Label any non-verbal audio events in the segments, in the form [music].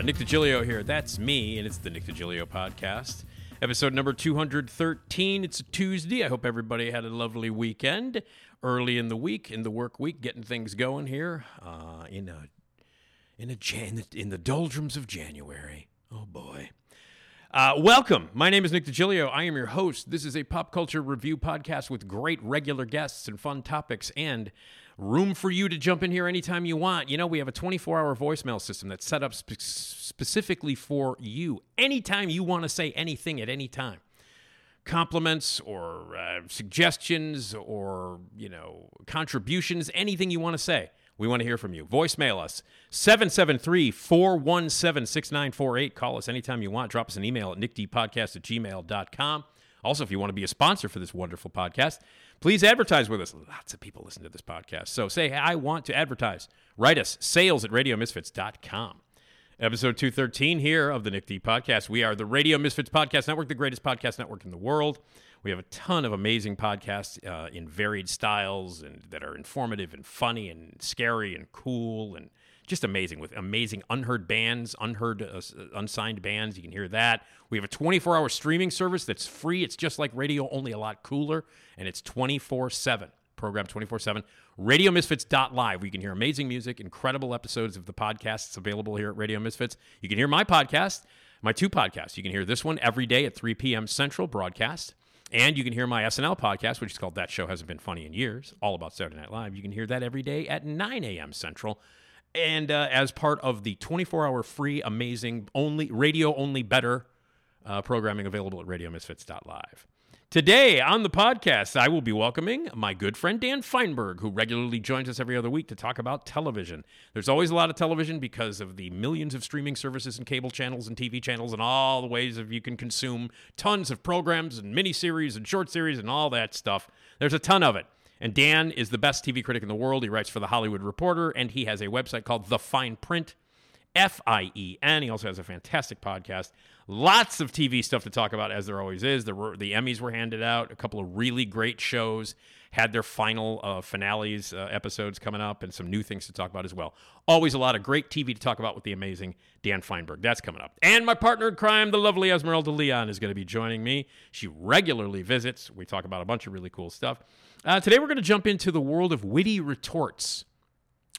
How? Nick DiGilio here. That's me, and it's the Nick DiGilio podcast. Episode number 213. It's a Tuesday. I hope everybody had a lovely weekend. Early in the week, in the work week, getting things going here uh, in a in a Jan- in the doldrums of January. Oh boy. Uh, welcome. My name is Nick DiGilio. I am your host. This is a pop culture review podcast with great regular guests and fun topics and room for you to jump in here anytime you want. You know, we have a 24 hour voicemail system that's set up spe- specifically for you. Anytime you want to say anything at any time compliments or uh, suggestions or you know contributions anything you want to say we want to hear from you voicemail us 773-417-6948 call us anytime you want drop us an email at nickdpodcast at gmail.com also if you want to be a sponsor for this wonderful podcast please advertise with us lots of people listen to this podcast so say i want to advertise write us sales at radiomisfits.com Episode 213 here of the Nick D Podcast. We are the Radio Misfits Podcast Network, the greatest podcast network in the world. We have a ton of amazing podcasts uh, in varied styles and that are informative and funny and scary and cool and just amazing with amazing unheard bands, unheard, uh, unsigned bands. You can hear that. We have a 24 hour streaming service that's free. It's just like radio, only a lot cooler, and it's 24 7 program 24 7. RadioMisfits.live, you can hear amazing music, incredible episodes of the podcasts available here at Radio Misfits. You can hear my podcast, my two podcasts. You can hear this one every day at 3 p.m. Central broadcast. And you can hear my SNL podcast, which is called That Show Hasn't Been Funny in Years, all about Saturday Night Live. You can hear that every day at 9 a.m. Central. And uh, as part of the 24 hour free, amazing, only radio only better uh, programming available at RadioMisfits.live. Today on the podcast, I will be welcoming my good friend Dan Fienberg, who regularly joins us every other week to talk about television. There's always a lot of television because of the millions of streaming services and cable channels and TV channels and all the ways of you can consume tons of programs and miniseries and short series and all that stuff. There's a ton of it. And Dan is the best TV critic in the world. He writes for The Hollywood Reporter, and he has a website called The Fien Print. F I E N. He also has a fantastic podcast. Lots of TV stuff to talk about, as there always is. The, the Emmys were handed out. A couple of really great shows had their final uh, finales uh, episodes coming up, and some new things to talk about as well. Always a lot of great TV to talk about with the amazing Dan Fienberg. That's coming up. And my partner in crime, the lovely Esmeralda Leon, is going to be joining me. She regularly visits. We talk about a bunch of really cool stuff. Uh, today, we're going to jump into the world of witty retorts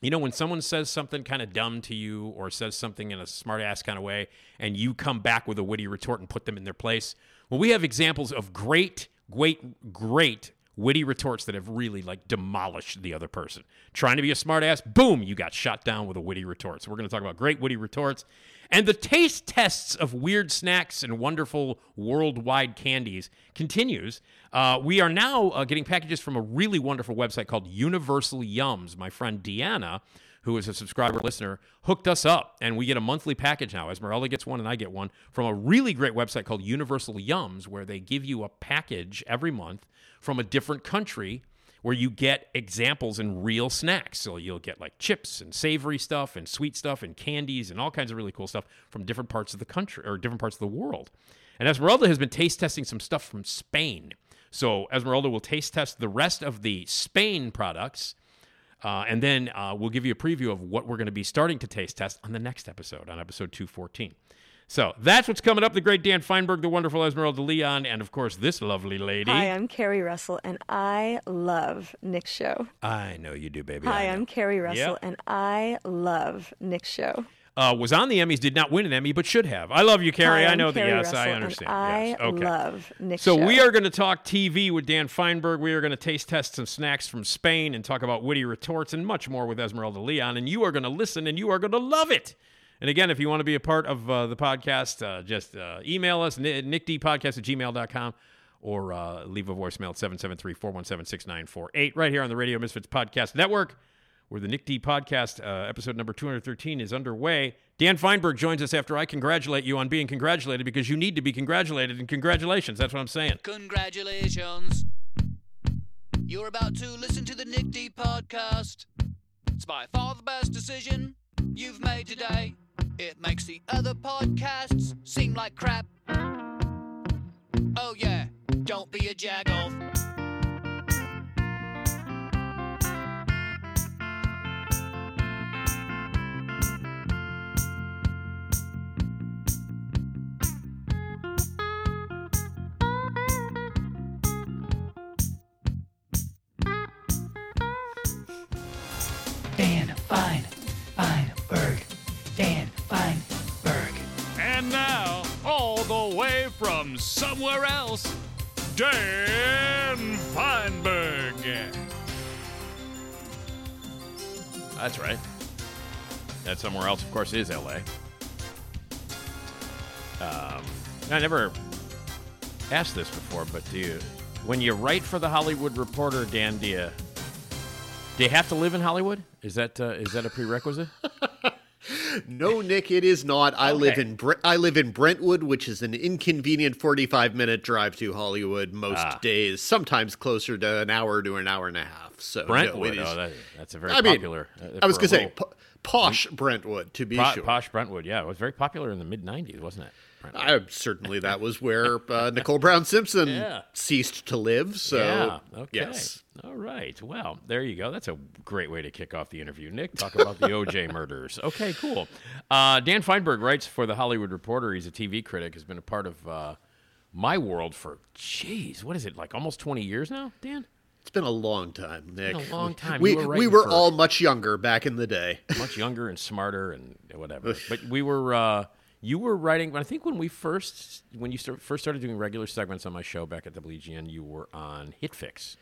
you know, when someone says something kind of dumb to you or says something in a smart ass kind of way, and you come back with a witty retort and put them in their place, well, we have examples of great, great, great witty retorts that have really like demolished the other person. Trying to be a smart ass, boom, you got shot down with a witty retort. So we're going to talk about great witty retorts and the taste tests of weird snacks and wonderful worldwide candies continues. Uh, we are now uh, getting packages from a really wonderful website called Universal Yums. My friend Deanna, who is a subscriber listener, hooked us up, and we get a monthly package now. Esmeralda gets one, and I get one from a really great website called Universal Yums, where they give you a package every month from a different country where you get examples in real snacks. So you'll get like chips and savory stuff and sweet stuff and candies and all kinds of really cool stuff from different parts of the country or different parts of the world. And Esmeralda has been taste testing some stuff from Spain. So Esmeralda will taste test the rest of the Spain products. Uh, and then uh, we'll give you a preview of what we're going to be starting to taste test on the next episode, on episode 214. So that's what's coming up. The great Dan Fienberg, the wonderful Esmeralda Leon, and of course, this lovely lady. Hi, I'm Carrie Russell, and I love Nick's show. I know you do, baby. Hi. I'm Carrie Russell, Yep. and I love Nick's show. uh, was on the Emmys, did not win an Emmy, but should have. I love you, Carrie. Hi, I know that. Carrie Yes, Russell, I and understand. I yes. Okay. love Nick So Show. we are going to talk TV with Dan Fienberg. We are going to taste test some snacks from Spain and talk about witty retorts and much more with Esmeralda Leon. And you are going to listen and you are going to love it. And again, if you want to be a part of uh, the podcast, uh, just uh, email us, nickdpodcast at gmail.com or uh, leave a voicemail at 773 417 6948 right here on the Radio Misfits Podcast Network, where the Nick D Podcast uh, episode number 213 is underway. Dan Fienberg joins us after I congratulate you on being congratulated because you need to be congratulated. And congratulations. That's what I'm saying. Congratulations. You're about to listen to the Nick D podcast. It's by far the best decision you've made today. It makes the other podcasts seem like crap. Oh, yeah, don't be a jagoff. Fine, somewhere else, Dan Fienberg. That's right. That somewhere else, of course, is LA. Um, I never asked this before, but do you, when you write for the Hollywood Reporter, Dan, do you, do you have to live in Hollywood? Is that uh, is that a prerequisite? [laughs] No, Nick, it is not. I live in Bre- I live in Brentwood, which is an inconvenient forty-five minute drive to Hollywood most Ah. days. Sometimes closer to an hour to an hour and a half. So no, Brentwood. it is- oh, that, that's a very I mean, popular. uh, I was gonna say po- posh Brentwood to be po- sure. posh Brentwood. Yeah, it was very popular in the mid '90s, wasn't it? I, certainly, that was where uh, Nicole Brown Simpson [laughs] Yeah. ceased to live. So yeah. Okay. yes, All right. Well, there you go. That's a great way to kick off the interview. Nick, talk about the OJ [laughs] murders. Okay, cool. Uh, Dan Fienberg writes for the Hollywood Reporter. He's a TV critic. Has been a part of uh, my world for, geez, what is it like? Almost twenty years now, Dan. it's been a long time, Nick. a long time. We You were we were all much younger back in the day. Much younger and smarter and whatever. [laughs] but we were. Uh, you were writing. I think when we first, when you start, first started doing regular segments on my show back at WGN, you were on HitFix.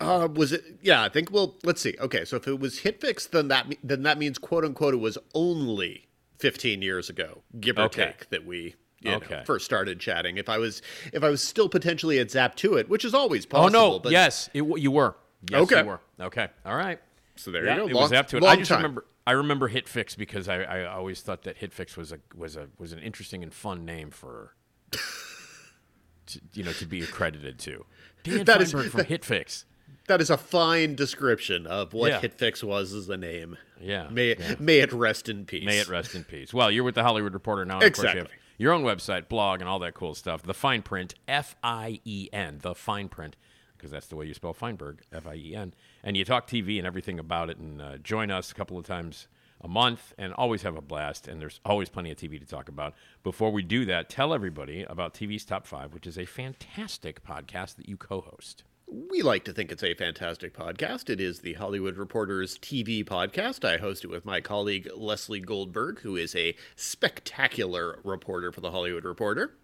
Uh, was it? Yeah, I think. Well, let's see. Okay, so if it was HitFix, then that then that means quote unquote it was only 15 years ago, give or Okay. take, that we you know, first started chatting. If I was if I was still potentially at Zap2it, which is always possible. oh no! but, yes, it, you were. Yes, Okay. you were. Okay. All right. So there Yeah, you go. It long, was up to it. long I just time. remember. I remember HitFix because I, I always thought that HitFix was a was a was an interesting and fun name for, to, you know, to be accredited to. Dan [laughs] That is- Fienberg from HitFix. That is a fine description of what Yeah. HitFix was as a name. Yeah, May yeah. may it rest in peace. May it rest in peace. Well, you're with the Hollywood Reporter now. and Of course, you have Exactly. your own website, blog, and all that cool stuff. The Fien Print, F I E N, the Fien Print, because that's the way you spell Fienberg, F I E N. And you talk TV and everything about it. And uh, join us a couple of times a month, and always have a blast. And there's always plenty of TV to talk about. Before we do that, tell everybody about TV's Top Five, which is a fantastic podcast that you co-host. We like to think it's a fantastic podcast. It is the Hollywood Reporter's TV podcast. I host it with my colleague Lesley Goldberg, who is a spectacular reporter for the Hollywood Reporter.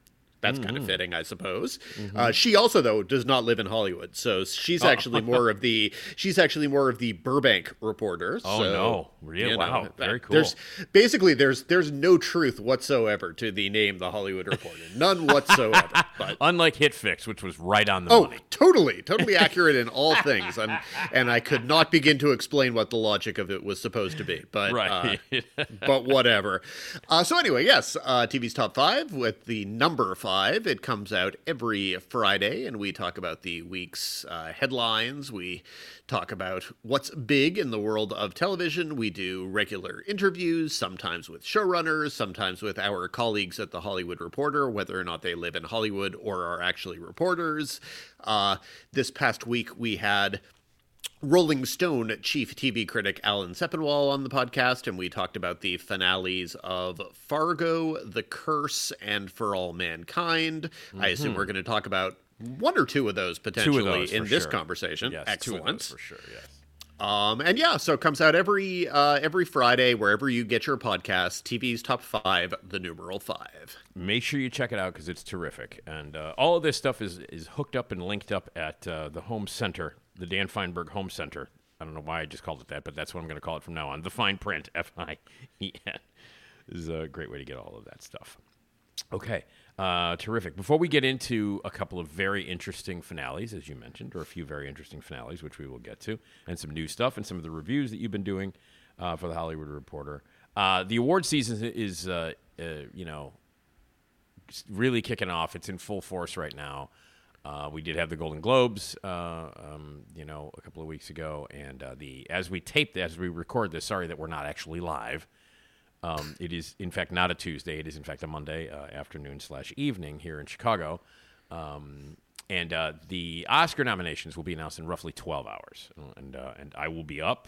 That's kind of Mm-hmm. fitting, I suppose. Uh, she also, though, does not live in Hollywood, so she's actually more of the she's actually more of the Burbank reporter. Oh, so, no. Really? you know, Wow. Very There's cool. basically there's there's no truth whatsoever to the name the Hollywood Reporter, none [laughs] whatsoever. But Unlike HitFix, which was right on the Oh, money. totally, totally [laughs] accurate in all things, and and I could not begin to explain what the logic of it was supposed to be, but Right. uh, [laughs] but whatever. Uh, so anyway, yes, uh, TV's top five with the number five. It comes out every Friday, and we talk about the week's uh, headlines. We talk about what's big in the world of television. We do regular interviews, sometimes with showrunners, sometimes with our colleagues at the Hollywood Reporter, whether or not they live in Hollywood or are actually reporters. Uh, this past week, we had Rolling Stone chief TV critic Alan Sepinwall on the podcast, and we talked about the finales of Fargo, The Curse, and For All Mankind. I assume we're going to talk about one or two of those potentially Mm-hmm. Of those in this sure. conversation. Yes, Excellent. Two of those for sure. Yes. Um, and yeah, so it comes out every uh, every Friday wherever you get your podcast. TV's top five, the numeral five. Make sure you check it out because it's terrific. And uh, all of this stuff is is hooked up and linked up at uh, the home center, the Dan Fienberg Home Center. I don't know why I just called it that, but that's what I'm going to call it from now on. The Fien Print, [laughs] F I E N, is a great way to get all of that stuff. Okay, uh, terrific. Before we get into a couple of very interesting finales, as you mentioned, or a few very interesting finales, which we will get to, and some new stuff, and some of the reviews that you've been doing uh, for the Hollywood Reporter, uh, the award season is, uh, uh, you know, really kicking off. It's in full force right now. Uh, we did have the Golden Globes, uh, um, you know, a couple of weeks ago, and uh, the as we tape as we record this. Sorry that we're not actually live. Um, it is in fact not a Tuesday. It is in fact a Monday uh, afternoon slash evening here in Chicago, um, and uh, the Oscar nominations will be announced in roughly twelve hours, and uh, and I will be up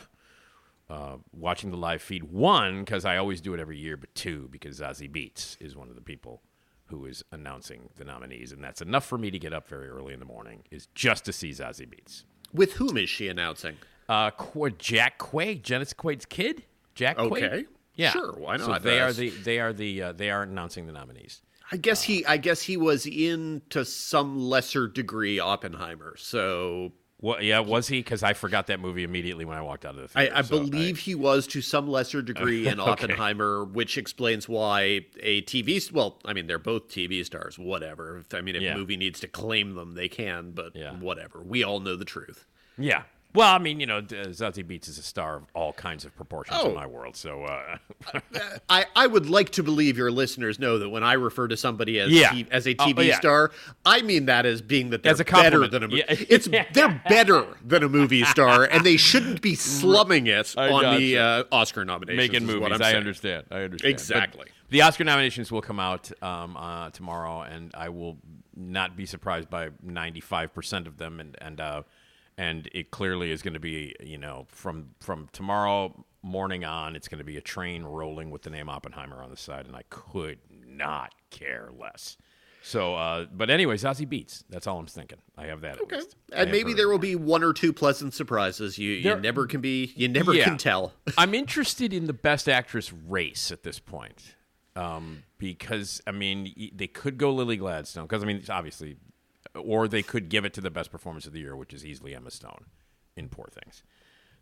watching the live feed. One, because I always do it every year, but two, because Zazie Beetz is one of the people who is announcing the nominees, and that's enough for me to get up very early in the morning, is just to see Zazie Beetz. With whom is she announcing? Uh, Qu- Jack Quaid, Dennis Quaid's kid, Jack Quaid. Okay. Yeah, Sure, why not? So they are the they are the uh, they are announcing the nominees. I guess he I guess he was in to some lesser degree Oppenheimer. So What? Yeah, was he? Because I forgot that movie immediately when I walked out of the I, theater. I so believe he was to some lesser degree in [laughs] Okay. Oppenheimer, which explains why a TV. Well, I mean, they're both TV stars. Whatever. If- I mean, if Yeah. a movie needs to claim them, they can. But Yeah. whatever. We all know the truth. Yeah. Well, I mean, you know, Zazie Beetz is a star of all kinds of proportions Oh. in my world. So, [laughs] uh, I, I would like to believe your listeners know that when I refer to somebody as Yeah. T- as a Oh, TV yeah. star, I mean that as being that they're As a better than a movie. Yeah. [laughs] It's they're better than a movie star, and they shouldn't be slumming it I on the uh, Oscar nominations. making movies. I understand. I understand. But Exactly. the Oscar nominations will come out um, uh, tomorrow, and I will not be surprised by ninety-five percent of them. And and uh, and it clearly is going to be, you know, from from tomorrow morning on, it's going to be a train rolling with the name Oppenheimer on the side, and I could not care less. So, uh, but anyways, Zazie Beetz. That's all I'm thinking. I have that. At Okay. And maybe there will be one or two pleasant surprises. You There- you never can be you never Yeah. can tell. [laughs] I'm interested in the best actress race at this point. Um, because I mean, they could go Lily Gladstone because I mean, obviously, or they could give it to the best performance of the year, which is easily Emma Stone in Poor Things.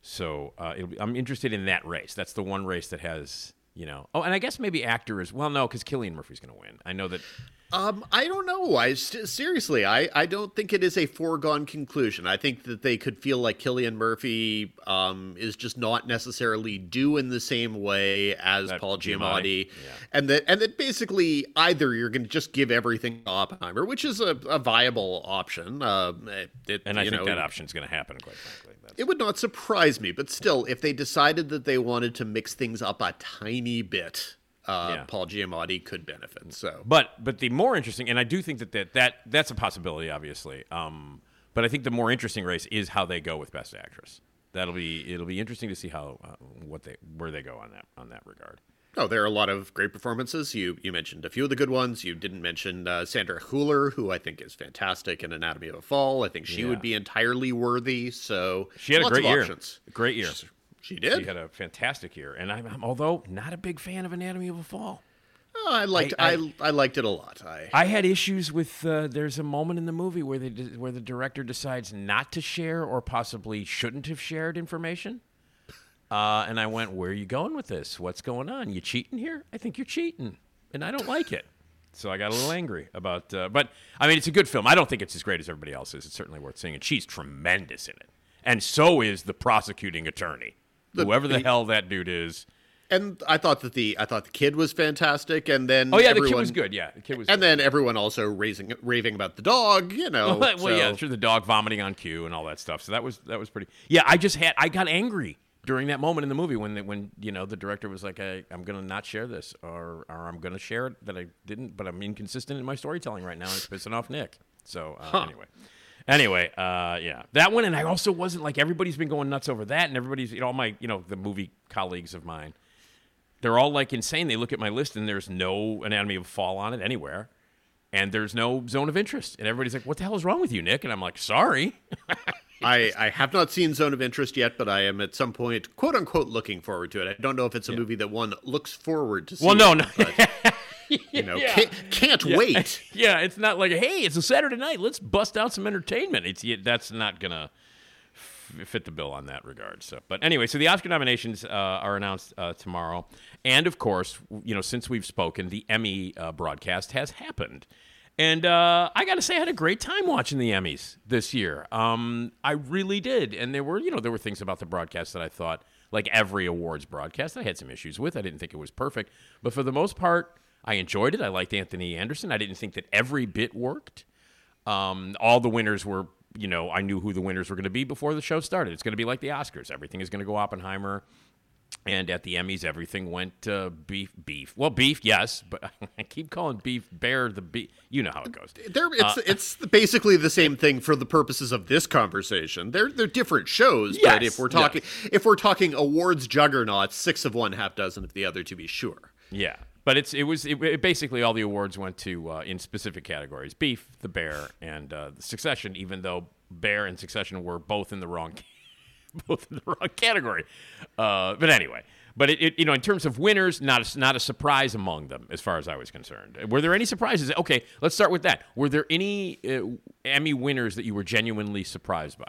So uh, I'm interested in that race. That's the one race that has, you know. Oh, and I guess maybe actor is well. No, because Cillian Murphy's going to win. I know that. Um, I don't know. I seriously, I, I don't think it is a foregone conclusion. I think that they could feel like Cillian Murphy um, is just not necessarily due in the same way as That Paul Giamatti, Giamatti, yeah. and that and that basically either you're going to just give everything to Oppenheimer, which is a, a viable option. Uh, it, And I think know, that option's going to happen. Quite frankly, That's, It would not surprise me, but still, if they decided that they wanted to mix things up a tiny bit, uh, Yeah. Paul Giamatti could benefit. So, But but the more interesting, and I do think that that, that that's a possibility, obviously. Um, but I think the more interesting race is how they go with Best Actress. That'll be it'll be interesting to see how uh, what they where they go on that on that regard. oh, there are a lot of great performances. You you mentioned a few of the good ones. You didn't mention uh, Sandra Hüller, who I think is fantastic in Anatomy of a Fall. I think she Yeah. would be entirely worthy. So She had a great year. options. Great year. She did. She had a fantastic year, and I'm, I'm although not a big fan of Anatomy of a Fall. Oh, I liked I- I, I, liked it a lot. I I had issues with. Uh, there's a moment in the movie where they where the director decides not to share or possibly shouldn't have shared information. Uh, and I went, "Where are you going with this? What's going on? You cheating here? I think you're cheating, and I don't like it." So I got a little angry about. Uh, but I mean, it's a good film. I don't think it's as great as everybody else's. It's certainly worth seeing, and she's tremendous in it, and so is the prosecuting attorney, whoever the the- hell that dude is. and I thought that the I thought the kid was fantastic, and then Oh yeah, everyone, the kid was good. Yeah, the kid was. And good. then everyone also raising raving about the dog. You know, [laughs] well, so- yeah, sure. The dog vomiting on cue and all that stuff. So that was that was pretty. Yeah, I just had I got angry during that moment in the movie when the, when you know the director was like, I, "I'm gonna not share this, or or I'm gonna share it that I didn't, but I'm inconsistent in my storytelling right now, and it's pissing off Nick." So uh, anyway. Anyway, uh, yeah, that one, and I also wasn't like everybody's been going nuts over that, and everybody's, you know, all my, you know, the movie colleagues of mine, they're all like insane. They look at my list, and there's no Anatomy of Fall on it anywhere and there's no zone of interest. And everybody's like, "What the hell is wrong with you, Nick?" And I'm like, "Sorry." [laughs] I, I have not seen Zone of Interest yet, but I am at some point, quote unquote, looking forward to it. I don't know if it's a movie that one looks forward to see. Well, no, no. [laughs] you know, Yeah. can't, can't Yeah. wait. [laughs] yeah, it's not like, hey, it's a Saturday night. Let's bust out some entertainment. It's that's not gonna fit the bill on that regard. So, but anyway, so the Oscar nominations uh, are announced uh, tomorrow, and of course, you know, since we've spoken, the Emmy uh, broadcast has happened. And uh, I got to say, I had a great time watching the Emmys this year. Um, I really did, and there were, you know, there were things about the broadcast that I thought, like every awards broadcast, I had some issues with. I didn't think it was perfect, but for the most part, I enjoyed it. I liked Anthony Anderson. I didn't think that every bit worked. Um, all the winners were, you know, I knew who the winners were going to be before the show started. It's going to be like the Oscars. Everything is going to go Oppenheimer. And at the Emmys, everything went uh, beef, beef. Well, beef, yes, but [laughs] I keep calling beef bear the beef. You know how it goes. There, it's it's basically the same thing for the purposes of this conversation. They're they're different shows, but if we're talking if we're talking awards juggernauts, six of one, half dozen of the other, to be sure. Yeah, but it's it was it, it basically all the awards went to uh, in specific categories: beef, the bear, and uh, the Succession. Even though bear and Succession were both in the wrong [laughs] both in the wrong category. Uh, but anyway, but it, it you know in terms of winners, not a, not a surprise among them as far as I was concerned. Were there any surprises? Okay, let's start with that. Were there any uh, Emmy winners that you were genuinely surprised by?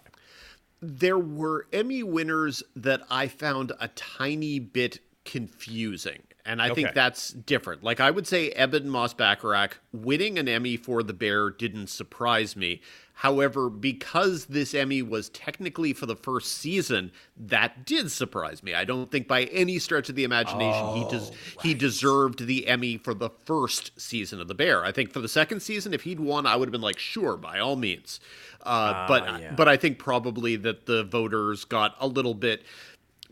There were Emmy winners that I found a tiny bit confusing. And I Okay. think that's different. Like I would say Ebon Moss-Bachrach winning an Emmy for The Bear didn't surprise me. However, because this Emmy was technically for the first season, that did surprise me. I don't think by any stretch of the imagination he des- he deserved the Emmy for the first season of The Bear. I think for the second season, if he'd won, I would have been like, sure, by all means. Uh, but yeah. but I think probably that the voters got a little bit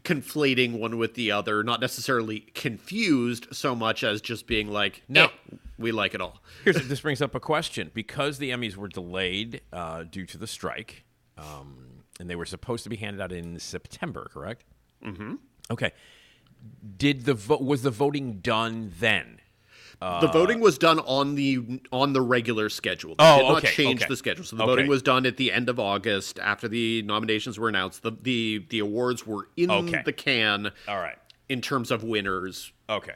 conflating one with the other, not necessarily confused so much as just being like, no, No. we like it all. Here's [laughs] this brings up a question because the Emmys were delayed uh, due to the strike, um, and they were supposed to be handed out in September, correct? Mm-hmm. Okay. Did the vote was the voting done then? The uh, voting was done on the on the regular schedule. They Oh, did not okay, change okay. the schedule. So the Okay. voting was done at the end of August after the nominations were announced. The the, the awards were in the can All right. in terms of winners. Okay.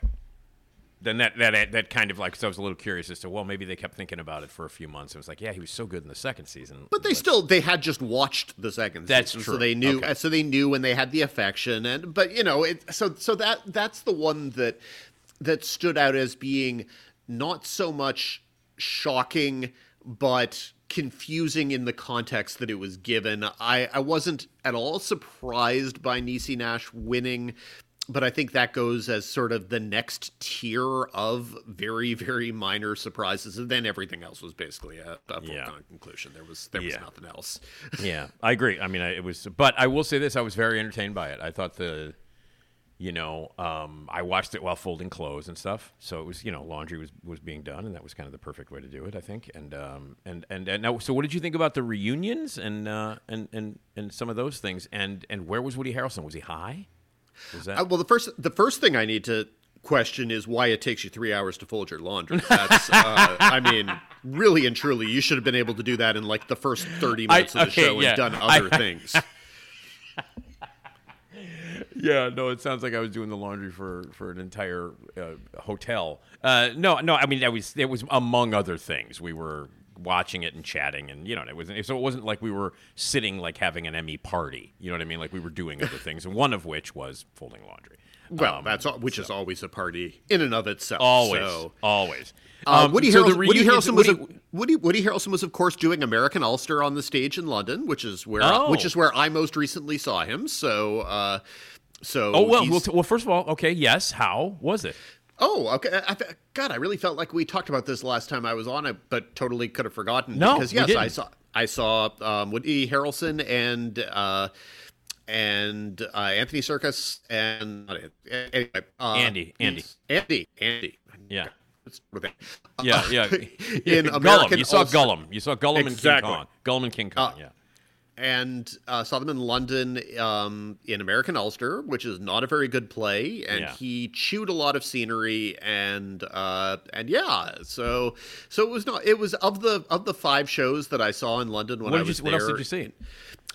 Then that that that kind of like, so I was a little curious as to well, maybe they kept thinking about it for a few months. It was like, yeah, he was so good in the second season, But they still they had just watched the second That's season, true. so they knew so they knew and they had the affection and but you know it so so that that's the one that that stood out as being not so much shocking but confusing in the context that it was given. I I wasn't at all surprised by Niecy Nash winning. But I think that goes as sort of the next tier of very, very minor surprises, and then everything else was basically a, a Yeah. foregone conclusion. There was there was Yeah. nothing else. yeah, I agree. I mean, I, it was, but I will say this: I was very entertained by it. I thought the, you know, um, I watched it while folding clothes and stuff. So it was, you know, laundry was was being done, and that was kind of the perfect way to do it, I think. And um, and and, and now, so what did you think about the reunions and uh, and and and some of those things? And and where was Woody Harrelson? Was he high? Was that? Uh, well, the first the first thing I need to question is why it takes you three hours to fold your laundry. [laughs] That's, uh, I mean, really and truly, you should have been able to do that in like the first thirty I- minutes of the okay, show yeah. and done I- other things. [laughs] Yeah, no, it sounds like I was doing the laundry for for an entire uh, hotel. Uh, no, no, I mean that was it was among other things. We were watching it and chatting, and you know, it wasn't so it wasn't like we were sitting like having an Emmy party. You know what I mean? Like we were doing other things, and one of which was folding laundry. Well, Um, that's all, which is always a party in and of itself. always, So. always. Uh, Um, Woody, so Harrelson, Woody Harrelson was Woody- a, Woody Woody Harrelson was of course doing American Ulster on the stage in London, which is where Oh. which is where I most recently saw him. So, uh, so Oh well, well, t- well. First of all, okay, yes. How was it? Oh, okay. I, God, I really felt like we talked about this last time I was on it, but totally could have forgotten. No, because yes, I saw I saw um, Woody Harrelson and uh, and uh, Anthony Serkis and anyway, uh, Andy, Andy. Andy, Andy. Yeah. Let's start with that. Yeah, yeah. [laughs] in Gollum, American you saw Gollum. You saw Gollum Exactly. and King Kong. Gollum and King Kong. Uh, yeah. And uh, saw them in London um, in American Ulster, which is not a very good play, and Yeah. he chewed a lot of scenery, and uh, and yeah, so so it was not it was of the of the five shows that I saw in London when What, I was you, what else did you see?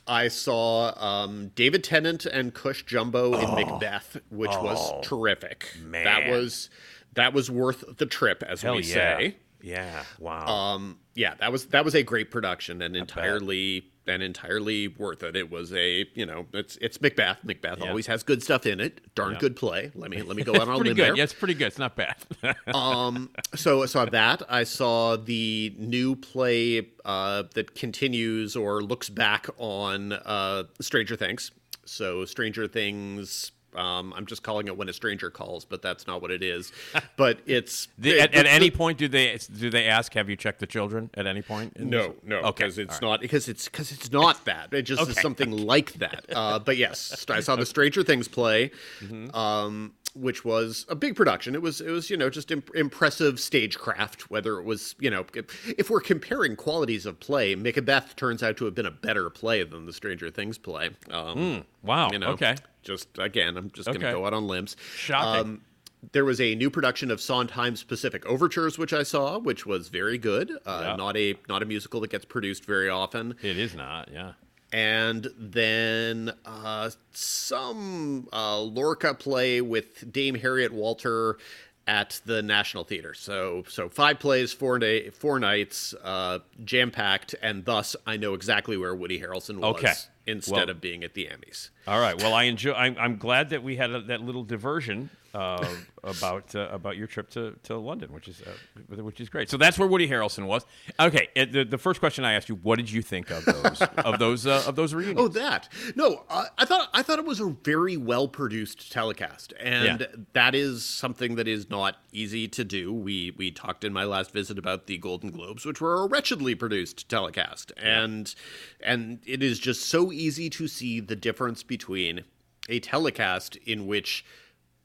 I saw um, David Tennant and Cush Jumbo in Macbeth, which was terrific. Oh. man. That was that was worth the trip, as Hell we yeah. say. Yeah. Wow. Um, yeah, that was that was a great production and entirely and entirely worth it. It was a you know it's it's Macbeth. Macbeth Yeah. always has good stuff in it. Darn good play. Let me let me [laughs] go out on a limb good. there. Yeah, it's pretty good. It's not bad. [laughs] Um, so I saw that. I saw the new play uh, that continues or looks back on uh, Stranger Things. So Stranger Things. Um, I'm just calling it when a stranger calls, but that's not what it is. [laughs] But it's The- at, the- at any the- point, do they do they ask, "Have you checked the children?" At any point? in this? No, no, Okay, because it's right. not because it's because it's not that. It just is something like that. Uh, but yes, I saw the [laughs] Stranger Things play, Mm-hmm. um, which was a big production. It was it was you know just imp- impressive stagecraft. Whether it was you know if, if we're comparing qualities of play, Macbeth turns out to have been a better play than the Stranger Things play. Um, Wow. You know, okay. Just again, I'm just going to go out on limbs. Shocking. Um, there was a new production of Sondheim's Pacific Overtures, which I saw, which was very good. Uh, Yeah. Not a not a musical that gets produced very often. It is not. Yeah. And then uh, some uh, Lorca play with Dame Harriet Walter at the National Theater. So so five plays, four day, four nights, uh, jam packed, and thus I know exactly where Woody Harrelson was Okay. instead Well- of being at the Emmys. All right. Well, I enjoy. I'm, I'm glad that we had a, that little diversion uh, about uh, about your trip to, to London, which is uh, which is great. So that's where Woody Harrelson was. Okay. The, the first question I asked you: What did you think of those [laughs] of those uh, of those reunions? Oh, that no, I thought I thought it was a very well produced telecast, and Yeah. that is something that is not easy to do. We we talked in my last visit about the Golden Globes, which were a wretchedly produced telecast, and and it is just so easy to see the difference between a telecast in which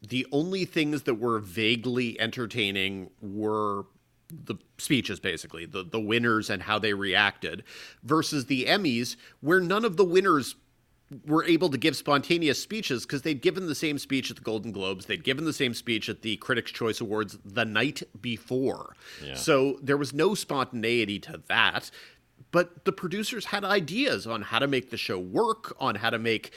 the only things that were vaguely entertaining were the speeches basically the the winners and how they reacted versus the Emmys where none of the winners were able to give spontaneous speeches because they'd given the same speech at the Golden Globes they'd given the same speech at the Critics Choice Awards the night before. So there was no spontaneity to that but the producers had ideas on how to make the show work on how to make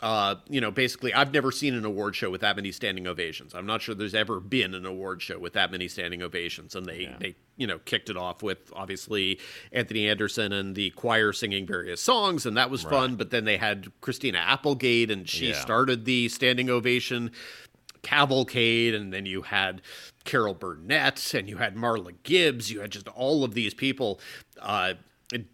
uh, you know, basically, I've never seen an award show with that many standing ovations. I'm not sure there's ever been an award show with that many standing ovations. And they, they, you know, kicked it off with obviously Anthony Anderson and the choir singing various songs, and that was fun. But then they had Christina Applegate, and she Yeah. started the standing ovation cavalcade, and then you had Carol Burnett, and you had Marla Gibbs, you had just all of these people. Uh,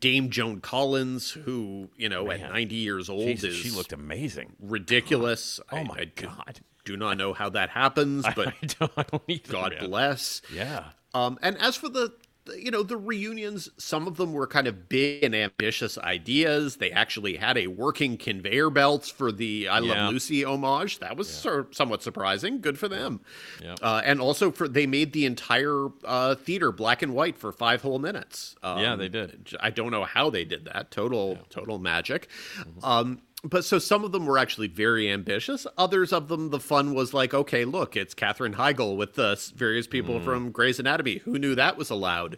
Dame Joan Collins, who you know at 90 years old Jesus, is she looked amazing. ridiculous. Oh my I do- God. Do not know how that happens, [laughs] but I don't, I don't either, God man. bless. Yeah. Um, and as for the- you know, the reunions, some of them were kind of big and ambitious ideas. They actually had a working conveyor belt for the "I Yeah. Love Lucy" homage. That was sor- somewhat surprising. Good for them. Yeah. Uh, and also for they made the entire uh, theater black and white for five whole minutes. Um, Yeah, they did. I don't know how they did that. Total, total magic. Mm-hmm. Um, but so some of them were actually very ambitious. Others of them, the fun was like, okay, look, it's Katherine Heigl with the various people Mm-hmm. from Grey's Anatomy. Who knew that was allowed?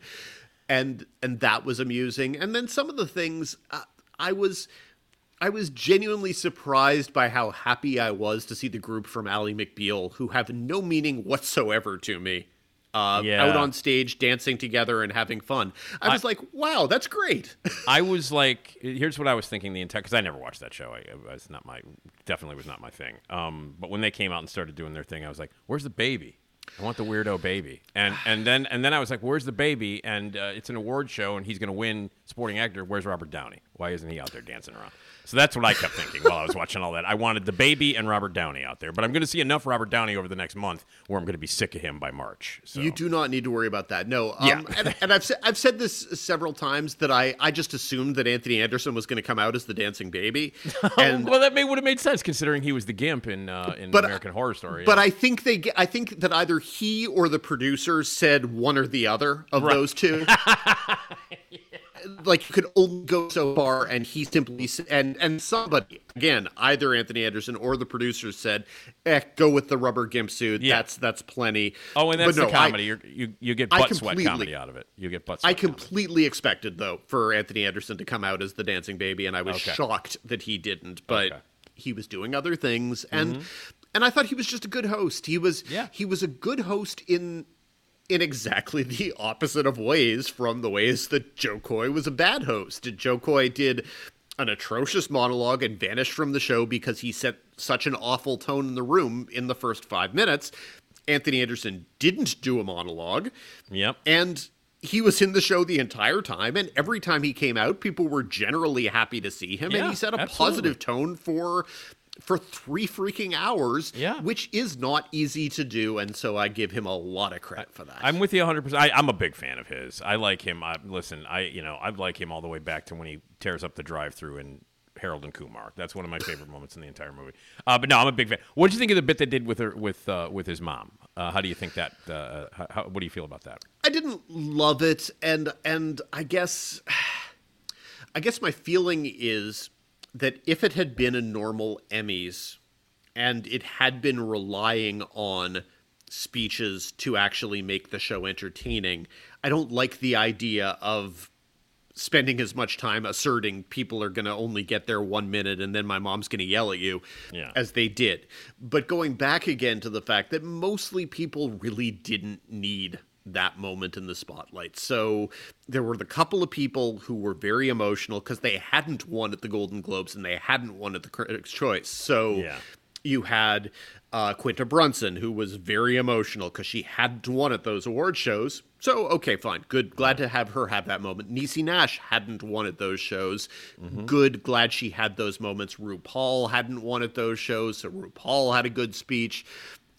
And and that was amusing. And then some of the things uh, I was. I was genuinely surprised by how happy I was to see the group from Ally McBeal, who have no meaning whatsoever to me, uh, Yeah. out on stage dancing together and having fun. I was like, wow, that's great. [laughs] I was like, here's what I was thinking the entire because I never watched that show. I, it's not my definitely was not my thing. Um, but when they came out and started doing their thing, I was like, where's the baby? I want the weirdo baby. And and then and then I was like, where's the baby? And uh, it's an award show, and he's going to win supporting actor. Where's Robert Downey? Why isn't he out there dancing around? So that's what I kept thinking while I was watching all that. I wanted the baby and Robert Downey out there, but I'm going to see enough Robert Downey over the next month where I'm going to be sick of him by March. So. You do not need to worry about that. No. Um, Yeah. [laughs] and, and I've, I've said this several times that I, I just assumed that Anthony Anderson was going to come out as the dancing baby. [laughs] And, well, that may, would have made sense considering he was the gimp in uh, in But- American Horror Story. But yeah. I think they, I think that either he or the producers said one or the other of those two. [laughs] like you could only go so far, and he simply and and somebody, again, either Anthony Anderson or the producers said, "Eh, go with the rubber gimp suit. Yeah. That's that's plenty." Oh, and that's But the no, I- comedy. You're, you you get butt sweat comedy out of it. You get butt sweat. I comedy. completely expected though for Anthony Anderson to come out as the dancing baby, and I was Okay. shocked that he didn't. But Okay. Mm-hmm. he was doing other things, and and I thought he was just a good host. He was Yeah. he was a good host in in exactly [laughs] the opposite of ways from the ways that Jo Koy was a bad host. Jo Koy did an atrocious monologue and vanished from the show because he set such an awful tone in the room in the first five minutes. Anthony Anderson didn't do a monologue. Yep. And he was in the show the entire time, and every time he came out, people were generally happy to see him, and he set a absolutely. positive tone for for three freaking hours, Yeah. which is not easy to do, and so I give him a lot of credit for that. I'm with you 100. percent I'm a big fan of his. I like him. I, listen, I you know I like him all the way back to when he tears up the drive-through and Harold and Kumar. That's one of my favorite [laughs] moments in the entire movie. Uh, but no, I'm a big fan. What did you think of the bit they did with her with uh, with his mom? Uh, how do you think that? Uh, how, how, what do you feel about that? I didn't love it, and and I guess [sighs] I guess my feeling is that if it had been a normal Emmys and it had been relying on speeches to actually make the show entertaining, I don't like the idea of spending as much time asserting people are going to only get there one minute and then my mom's going to yell at you Yeah. as they did. But going back again to the fact that mostly people really didn't need that moment in the spotlight. So there were the couple of people who were very emotional because they hadn't won at the Golden Globes and they hadn't won at the Critics' Choice. So Yeah. you had uh, Quinta Brunson, who was very emotional because she hadn't won at those award shows. So, okay, fine. Good. Glad to have her have that moment. Niecy Nash hadn't won at those shows. Good. Glad she had those moments. RuPaul hadn't won at those shows. So, RuPaul had a good speech.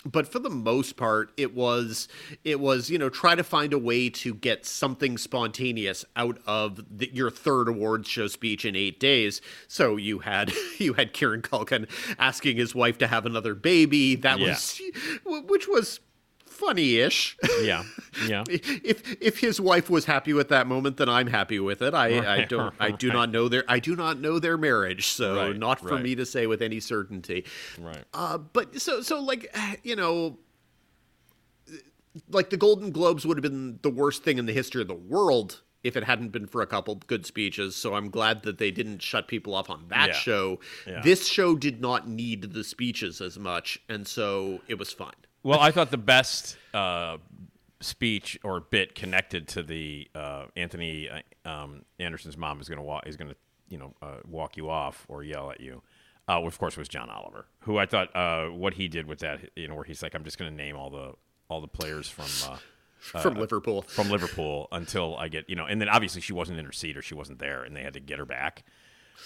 But for the most part, it was it was you know try to find a way to get something spontaneous out of the, your third awards show speech in eight days. So you had [laughs] you had Kieran Culkin asking his wife to have another baby. That Yeah. was which was funny-ish. Yeah, yeah. [laughs] if if his wife was happy with that moment, then I'm happy with it. I, I don't I do not know their I do not know their marriage, so Right, not for right. me to say with any certainty. Right. Uh, but so so like [sighs] you know, like the Golden Globes would have been the worst thing in the history of the world if it hadn't been for a couple good speeches. So I'm glad that they didn't shut people off on that Yeah. show. Yeah. This show did not need the speeches as much, and so it was fine. Well, I thought the best uh, speech or bit connected to the uh, Anthony uh, um, Anderson's mom is going to walk is going to you know uh, walk you off or yell at you. Uh, of course, was John Oliver, who I thought uh, what he did with that, you know, where he's like, I'm just going to name all the all the players from uh, [laughs] From Liverpool. from Liverpool until I get you know, and then obviously she wasn't in her seat or she wasn't there, and they had to get her back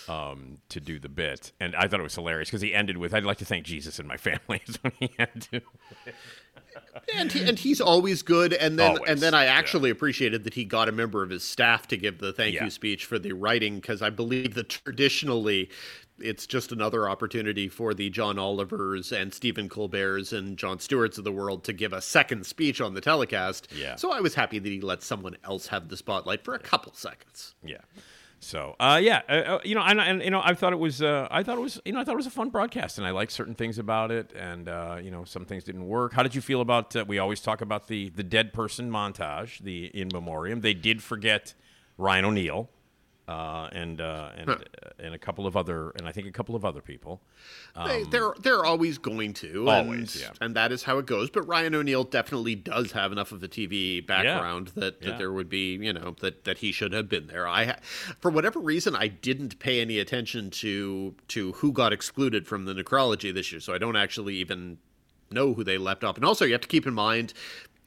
um, to do the bit. And I thought it was hilarious because he ended with, "I'd like to thank Jesus and my [laughs] family." is what he had to. [laughs] and he, and he's always good. And then Always, and then I yeah. actually appreciated that he got a member of his staff to give the thank Yeah. you speech for the writing because I believe that traditionally it's just another opportunity for the John Olivers and Stephen Colbert's and Jon Stewart's of the world to give a second speech on the telecast. Yeah. So I was happy that he let someone else have the spotlight for a couple seconds. Yeah. So, uh, yeah, uh, uh, you know, and, and you know, I thought it was, uh, I thought it was, you know, I thought it was a fun broadcast, and I liked certain things about it, and uh, you know, some things didn't work. How did you feel about? Uh, we always talk about the the dead person montage, the in memoriam. They did forget Ryan O'Neal, uh, and uh, and and a couple of other, and I think a couple of other people. they, they're they're always going to, Um, Always, and, yeah. and that is how it goes. But Ryan O'Neal definitely does have enough of the TV background that, that Yeah. there would be, you know, that that he should have been there. I, for whatever reason, I didn't pay any attention to to who got excluded from the necrology this year, so I don't actually even know who they left off. And also, you have to keep in mind,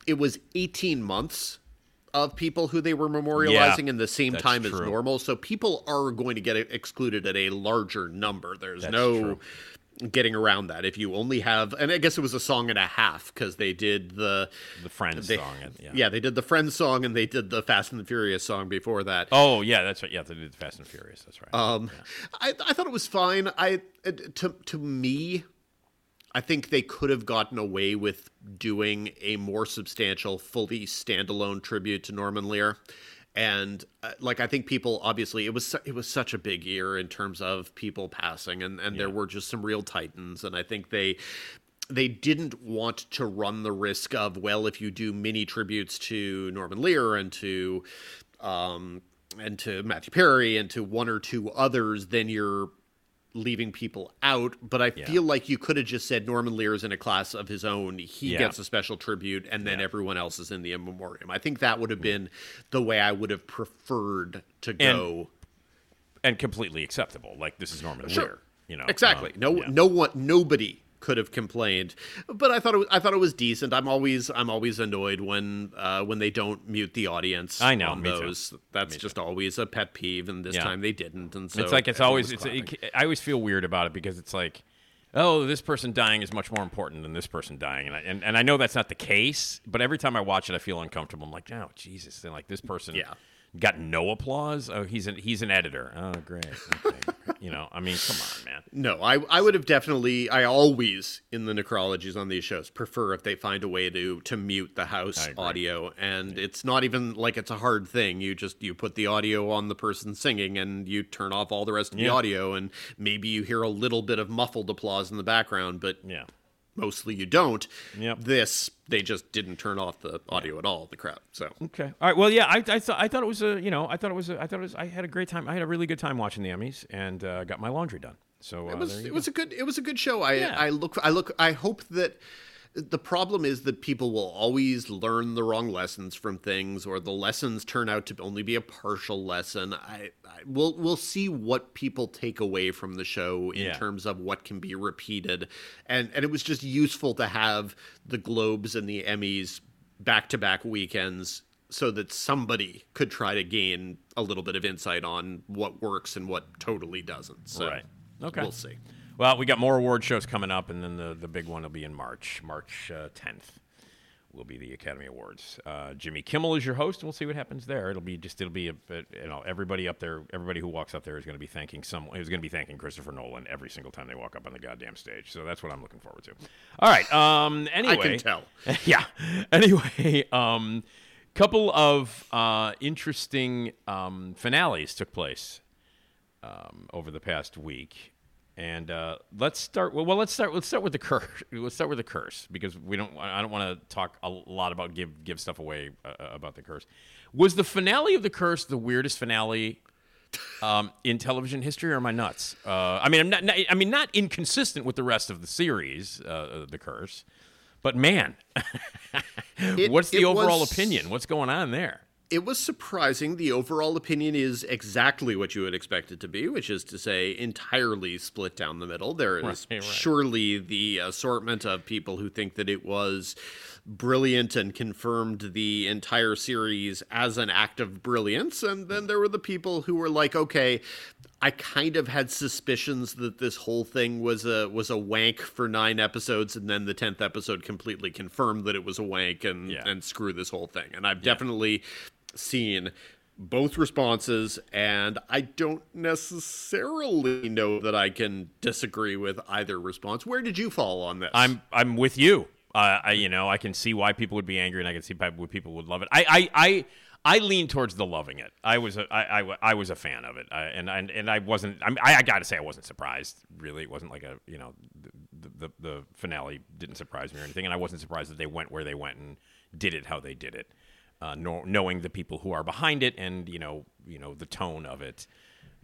it was 18 months of people who they were memorializing in the same time as normal. So people are going to get excluded at a larger number. There's That's no true. getting around that. If you only have, and I guess it was a song and a half because they did the The Friends they- song, and, yeah. yeah, they did the Friends song and they did the Fast and the Furious song before that. Oh, yeah, that's right. Yeah, they did the Fast and Furious. That's right. Um, I, I thought it was fine. I to to me, I think they could have gotten away with doing a more substantial, fully standalone tribute to Norman Lear. and uh, like I think people obviously it was su- it was such a big year in terms of people passing, and and there were just some real titans, and I think they they didn't want to run the risk of well if you do mini tributes to Norman Lear and to um and to Matthew Perry and to one or two others then you're leaving people out but I feel like you could have just said Norman Lear is in a class of his own he Yeah. gets a special tribute and then everyone else is in the in memoriam I think that would have been the way I would have preferred to go and completely acceptable. Like this is Norman Lear. You know exactly. um, no, yeah. no one, nobody could have complained. But I thought it was, I thought it was decent. I'm always, I'm always annoyed when, uh, when they don't mute the audience. I know, on me too. those. That's just always a pet peeve, and this Yeah. time they didn't. And so it's like it's always it's it, I always feel weird about it because it's like oh this person dying is much more important than this person dying and I, and, and I know that's not the case but every time I watch it I feel uncomfortable I'm like oh Jesus and like this person Yeah. Got no applause? Oh he's an he's an editor. Oh great. Okay. [laughs] you know I mean come on man. No, I I would have definitely I always in the necrologies on these shows prefer if they find a way to to mute the house audio. And it's not even like it's a hard thing. You just you put the audio on the person singing and you turn off all the rest of the audio. And maybe you hear a little bit of muffled applause in the background, but yeah mostly you don't. Yep. This they just didn't turn off the audio at all, the crowd. So Okay. All right. Well, yeah. I, I thought I thought it was a you know I thought it was a, I thought it was I had a great time. I had a really good time watching the Emmys and uh, got my laundry done. So uh, it was it go. was a good it was a good show. I Yeah. I look I look I hope that the problem is that people will always learn the wrong lessons from things or the lessons turn out to only be a partial lesson. I, I we'll we'll see what people take away from the show in Yeah. terms of what can be repeated. And and it was just useful to have the Globes and the Emmys back to back weekends so that somebody could try to gain a little bit of insight on what works and what totally doesn't. So Right. Okay. We'll see. Well, we got more award shows coming up, and then the, the big one will be in March. March uh, 10th will be the Academy Awards. Uh, Jimmy Kimmel is your host, and we'll see what happens there. It'll be just it'll be a, bit- you know everybody up there, everybody who walks up there is going to be thanking someone. Is going to be thanking Christopher Nolan every single time they walk up on the goddamn stage. So that's what I'm looking forward to. All right. Um. Anyway, I can tell. [laughs] yeah. Anyway, um, couple of uh, interesting um, finales took place um, over the past week. And uh, let's start. Well, well, let's start. Let's start with the curse. Let's start with the curse because we don't. I don't want to talk a lot about give give stuff away uh, about the curse. Was the finale of the curse the weirdest finale um, in television history, or am I nuts? Uh, I mean, I'm not, not. I mean, not inconsistent with the rest of the series, uh, the curse. But man, [laughs] what's the overall was- opinion? What's going on there? It was surprising. The overall opinion is exactly what you would expect it to be, which is to say, entirely split down the middle. There is Right, right. surely the assortment of people who think that it was brilliant and confirmed the entire series as an act of brilliance. And then there were the people who were like, okay, I kind of had suspicions that this whole thing was a was a wank for nine episodes, and then the tenth episode completely confirmed that it was a wank and Yeah. and screw this whole thing. And I've definitely seen both responses, and I don't necessarily know that I can disagree with either response. Where did you fall on this? I'm I'm with you. Uh, I you know I can see why people would be angry, and I can see why people would love it. I I I, I lean towards the loving it. I was a, I, I, I was a fan of it, I, and and and I wasn't. I, mean, I, I got to say I wasn't surprised. Really, it wasn't like a you know the, the the finale didn't surprise me or anything, and I wasn't surprised that they went where they went and did it how they did it, uh, know, knowing the people who are behind it and you know you know the tone of it,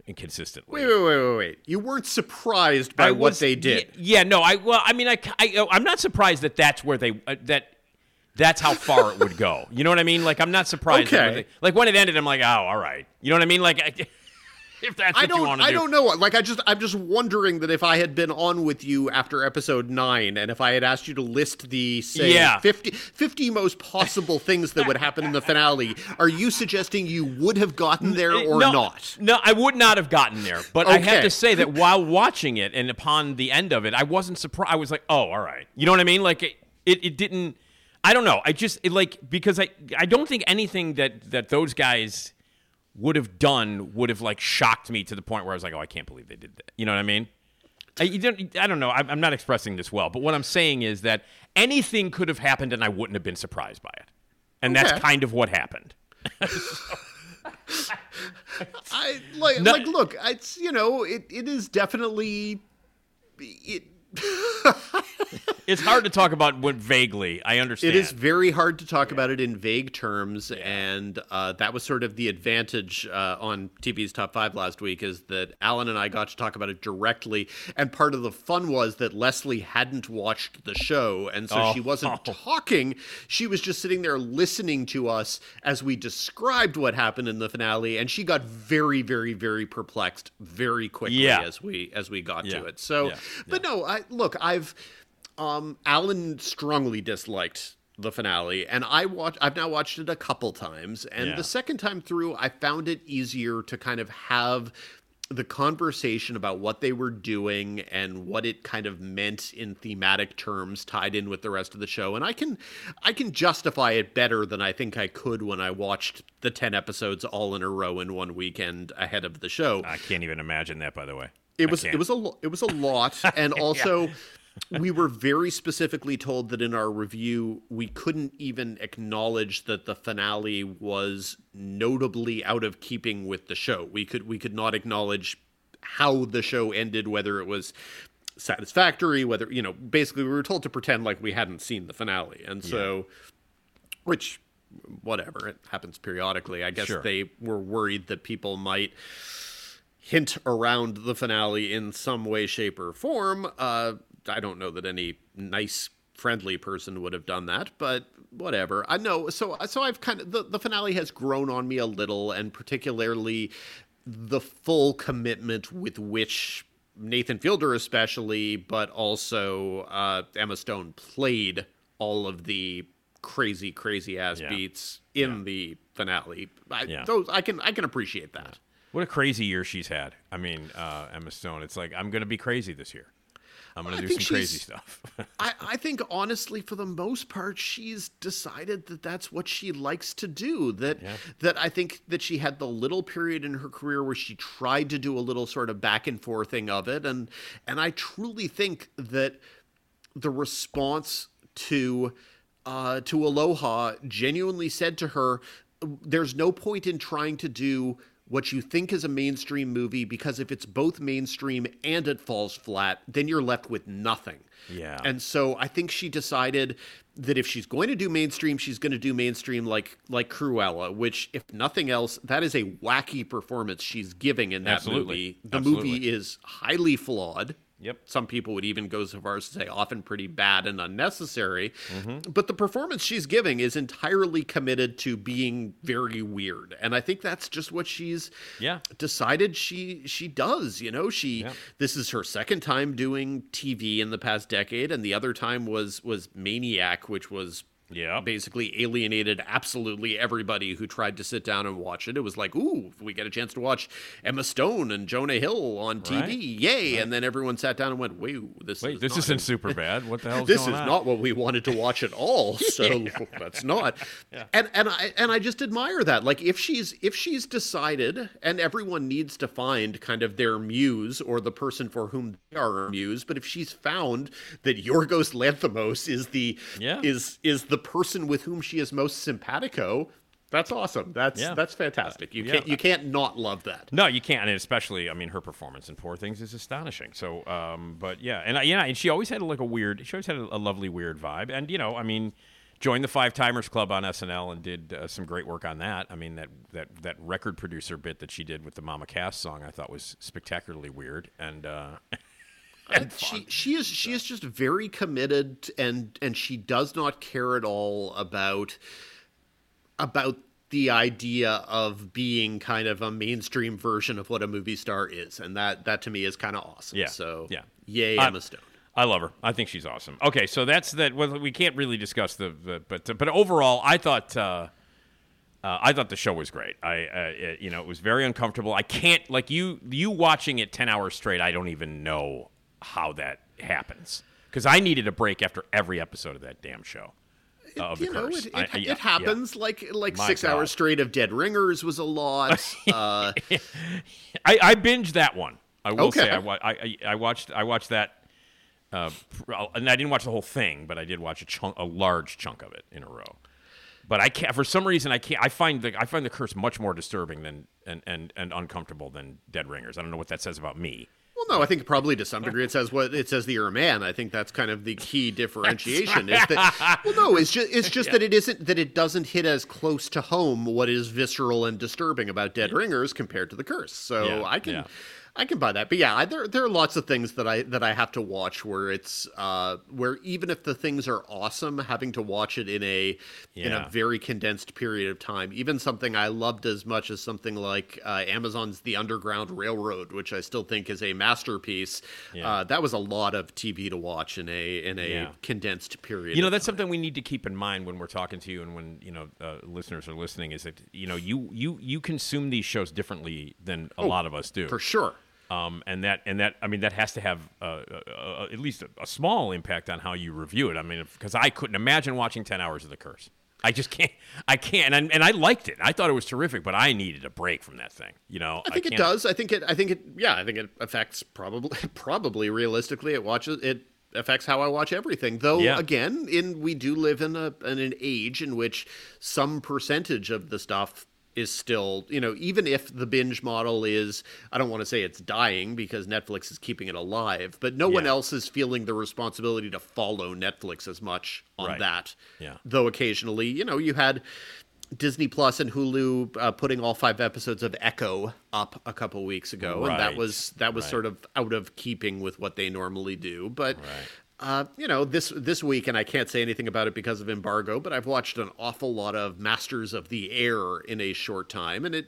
inconsistently. wait, wait, wait, wait, wait. You weren't surprised by I what was- they did. Yeah, yeah, no, I well, I mean, I, I I'm not surprised that that's where they uh, that that's how far it would go. You know what I mean? Like I'm not surprised. Okay. they- like when it ended, I'm like, oh, all right. You know what I mean? Like I, [laughs] if that's I what you don't. want to I do. don't know. Like I just. I'm just wondering that if I had been on with you after episode nine, and if I had asked you to list the say Yeah. 50, 50 most possible things that would happen in the finale, are you suggesting you would have gotten there or no, not? No, I would not have gotten there. But I have to say that while watching it and upon the end of it, I wasn't surprised. I was like, oh, all right. You know what I mean? Like it, it, it didn't. I don't know. I just it like because I I don't think anything that that those guys would have done would have like shocked me to the point where I was like, oh, I can't believe they did that. You know what I mean? I, you don't, I don't know. I'm, I'm not expressing this well, but what I'm saying is that anything could have happened and I wouldn't have been surprised by it. And Okay. that's kind of what happened. [laughs] I like No- like look, it's you know, it, it is definitely it [laughs] It's hard to talk about what vaguely. I understand. It is very hard to talk about it in vague terms, and uh, that was sort of the advantage uh, on TV's Top Five last week is that Alan and I got to talk about it directly, and part of the fun was that Lesley hadn't watched the show, and so she Oh. wasn't [laughs] talking. She was just sitting there listening to us as we described what happened in the finale, and she got very, very, very perplexed very quickly Yeah. as we as we got Yeah. to it. So, Yeah. but no, I look, I've um, Alan strongly disliked the finale, and I watch. I've now watched it a couple times, and Yeah. the second time through, I found it easier to kind of have the conversation about what they were doing and what it kind of meant in thematic terms tied in with the rest of the show and i can i can justify it better than i think i could when i watched the 10 episodes all in a row in one weekend ahead of the show I can't even imagine that. By the way, it was it was a it was a lot, [laughs] and also we were very specifically told that in our review we couldn't even acknowledge that the finale was notably out of keeping with the show. We could we could not acknowledge how the show ended, whether it was satisfactory, whether you know, basically we were told to pretend like we hadn't seen the finale, and so which whatever it happens periodically. I guess Sure. they were worried that people might hint around the finale in some way, shape, or form. Uh, I don't know that any nice, friendly person would have done that, but whatever. I know. So, so I've kind of the, the finale has grown on me a little, and particularly the full commitment with which Nathan Fielder, especially, but also uh, Emma Stone played all of the crazy, crazy ass Yeah. beats in the finale. I, Yeah. Those I can I can appreciate that. What a crazy year she's had. I mean, uh, Emma Stone. It's like I'm going to be crazy this year. I'm going to do some crazy stuff. [laughs] I, I think honestly, for the most part, she's decided that that's what she likes to do. That that I think that she had the little period in her career where she tried to do a little sort of back and forthing of it, and and I truly think that the response to uh, to Aloha genuinely said to her, "There's no point in trying to do." What you think is a mainstream movie, because if it's both mainstream and it falls flat, then you're left with nothing. Yeah. And so I think she decided that if she's going to do mainstream, she's going to do mainstream like like Cruella, which if nothing else, that is a wacky performance she's giving in that Absolutely. movie. The Absolutely. movie is highly flawed. Yep. Some people would even go so far as to say often pretty bad and unnecessary. Mm-hmm. But the performance she's giving is entirely committed to being very weird. And I think that's just what she's Yeah. decided she she does you know she Yeah. this is her second time doing tv in the past decade and the other time was was maniac which was Yeah. basically alienated absolutely everybody who tried to sit down and watch it it was like ooh if we get a chance to watch emma stone and jonah hill on tv Right. yay and then everyone sat down and went wait this Wait, is this isn't [laughs] Superbad. What the hell's this going is on? not what we wanted to watch at all [laughs] so that's not and and i and i just admire that like if she's if she's decided and everyone needs to find kind of their muse or the person for whom they are a muse but if she's found that yorgos lanthimos is the Yeah. is is the person with whom she is most simpatico that's awesome that's Yeah. that's fantastic you Yeah. can't you can't not love that No, you can't, and especially, I mean, her performance in Poor Things is astonishing. So, um, but yeah, and yeah, and she always had like a weird, she always had a, a lovely weird vibe, and you know, I mean, joined the Five Timers Club on SNL and did uh, some great work on that. I mean, that that that record producer bit that she did with the Mama Cass song, I thought was spectacularly weird, and uh, [laughs] And she she is she is just very committed and and she does not care at all about about the idea of being kind of a mainstream version of what a movie star is and that that to me is kind of awesome Yeah, so yeah. yay I- Emma Stone I love her. I think she's awesome. Okay, so that's that. Well, we can't really discuss the, the but but overall, I thought uh, uh, I thought the show was great. I uh, it, you know it was very uncomfortable. I can't like you you watching it ten hours straight. I don't even know how that happens because I needed a break after every episode of that damn show. uh, of the know curse. it, it, I- it yeah, yeah. happens like like My 6 God. hours straight of dead ringers was a lot [laughs] uh I, I binged that one. I will Okay. say I, I, I, I watched I watched that, uh, and I didn't watch the whole thing, but I did watch a chunk, a large chunk of it in a row. but I can't for some reason I can't. I find the I find the curse much more disturbing than and and and uncomfortable than Dead Ringers. I don't know what that says about me. No, I think probably to some degree it says what it says that you're a man. I think that's kind of the key [laughs] differentiation. Is that well, no, it's just it's just [laughs] that it isn't that it doesn't hit as close to home what is visceral and disturbing about Dead Ringers compared to the Curse. So Yeah, I can. yeah. I can buy that, but yeah, I, there there are lots of things that I that I have to watch where it's uh, where even if the things are awesome, having to watch it in a in a very condensed period of time. Even something I loved as much as something like uh, Amazon's The Underground Railroad, which I still think is a masterpiece. Yeah. Uh, that was a lot of TV to watch in a in a Yeah. condensed period. You know, that's time. something we need to keep in mind when we're talking to you and when you know uh, listeners are listening. Is that you know you you you consume these shows differently than a lot of us do. Oh, for sure. Um, and that and that I mean that has to have uh, uh, uh, at least a, a small impact on how you review it. I mean, because I couldn't imagine watching ten hours of The Curse. I just can't. I can't. And, and I liked it. I thought it was terrific, but I needed a break from that thing. You know, I think it does. I think it. I think it. Yeah, I think it affects probably [laughs] probably realistically it watches it affects how I watch everything. Though Yeah. again, in we do live in a in an age in which some percentage of the stuff is still you know even if the binge model is I don't want to say it's dying because Netflix is keeping it alive, but no one else is feeling the responsibility to follow Netflix as much on Right. that. Yeah. Though occasionally, you know, you had Disney Plus and Hulu uh, putting all five episodes of Echo up a couple weeks ago, and that was that was Right. sort of out of keeping with what they normally do. But Right. Uh, you know, this this week, and I can't say anything about it because of embargo, but I've watched an awful lot of Masters of the Air in a short time, and it.